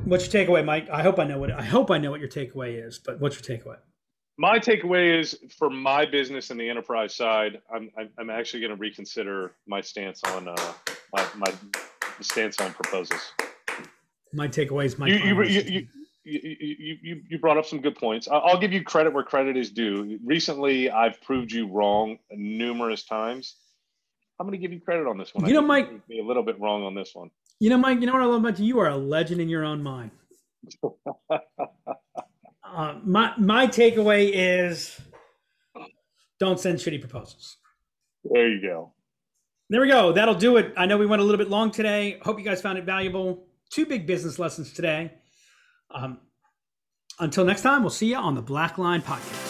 Speaker 1: What's your takeaway, Mike? I hope I know what I hope I know what your takeaway is. But what's your takeaway?
Speaker 2: My takeaway is for my business and the enterprise side, I'm I'm, actually going to reconsider my stance on uh, my my stance on proposals.
Speaker 1: My takeaway is my.
Speaker 2: You you, you, you you, you, you brought up some good points. I'll give you credit where credit is due. Recently, I've proved you wrong numerous times. I'm going to give you credit on this one.
Speaker 1: You know, Mike,
Speaker 2: be a little bit wrong on this one.
Speaker 1: You know, Mike. You know what I love about you? You are a legend in your own mind. <laughs> uh, my my takeaway is don't send shitty proposals.
Speaker 2: There you go.
Speaker 1: There we go. That'll do it. I know we went a little bit long today. Hope you guys found it valuable. Two big business lessons today. Um, until next time, we'll see you on the Black Line Podcast.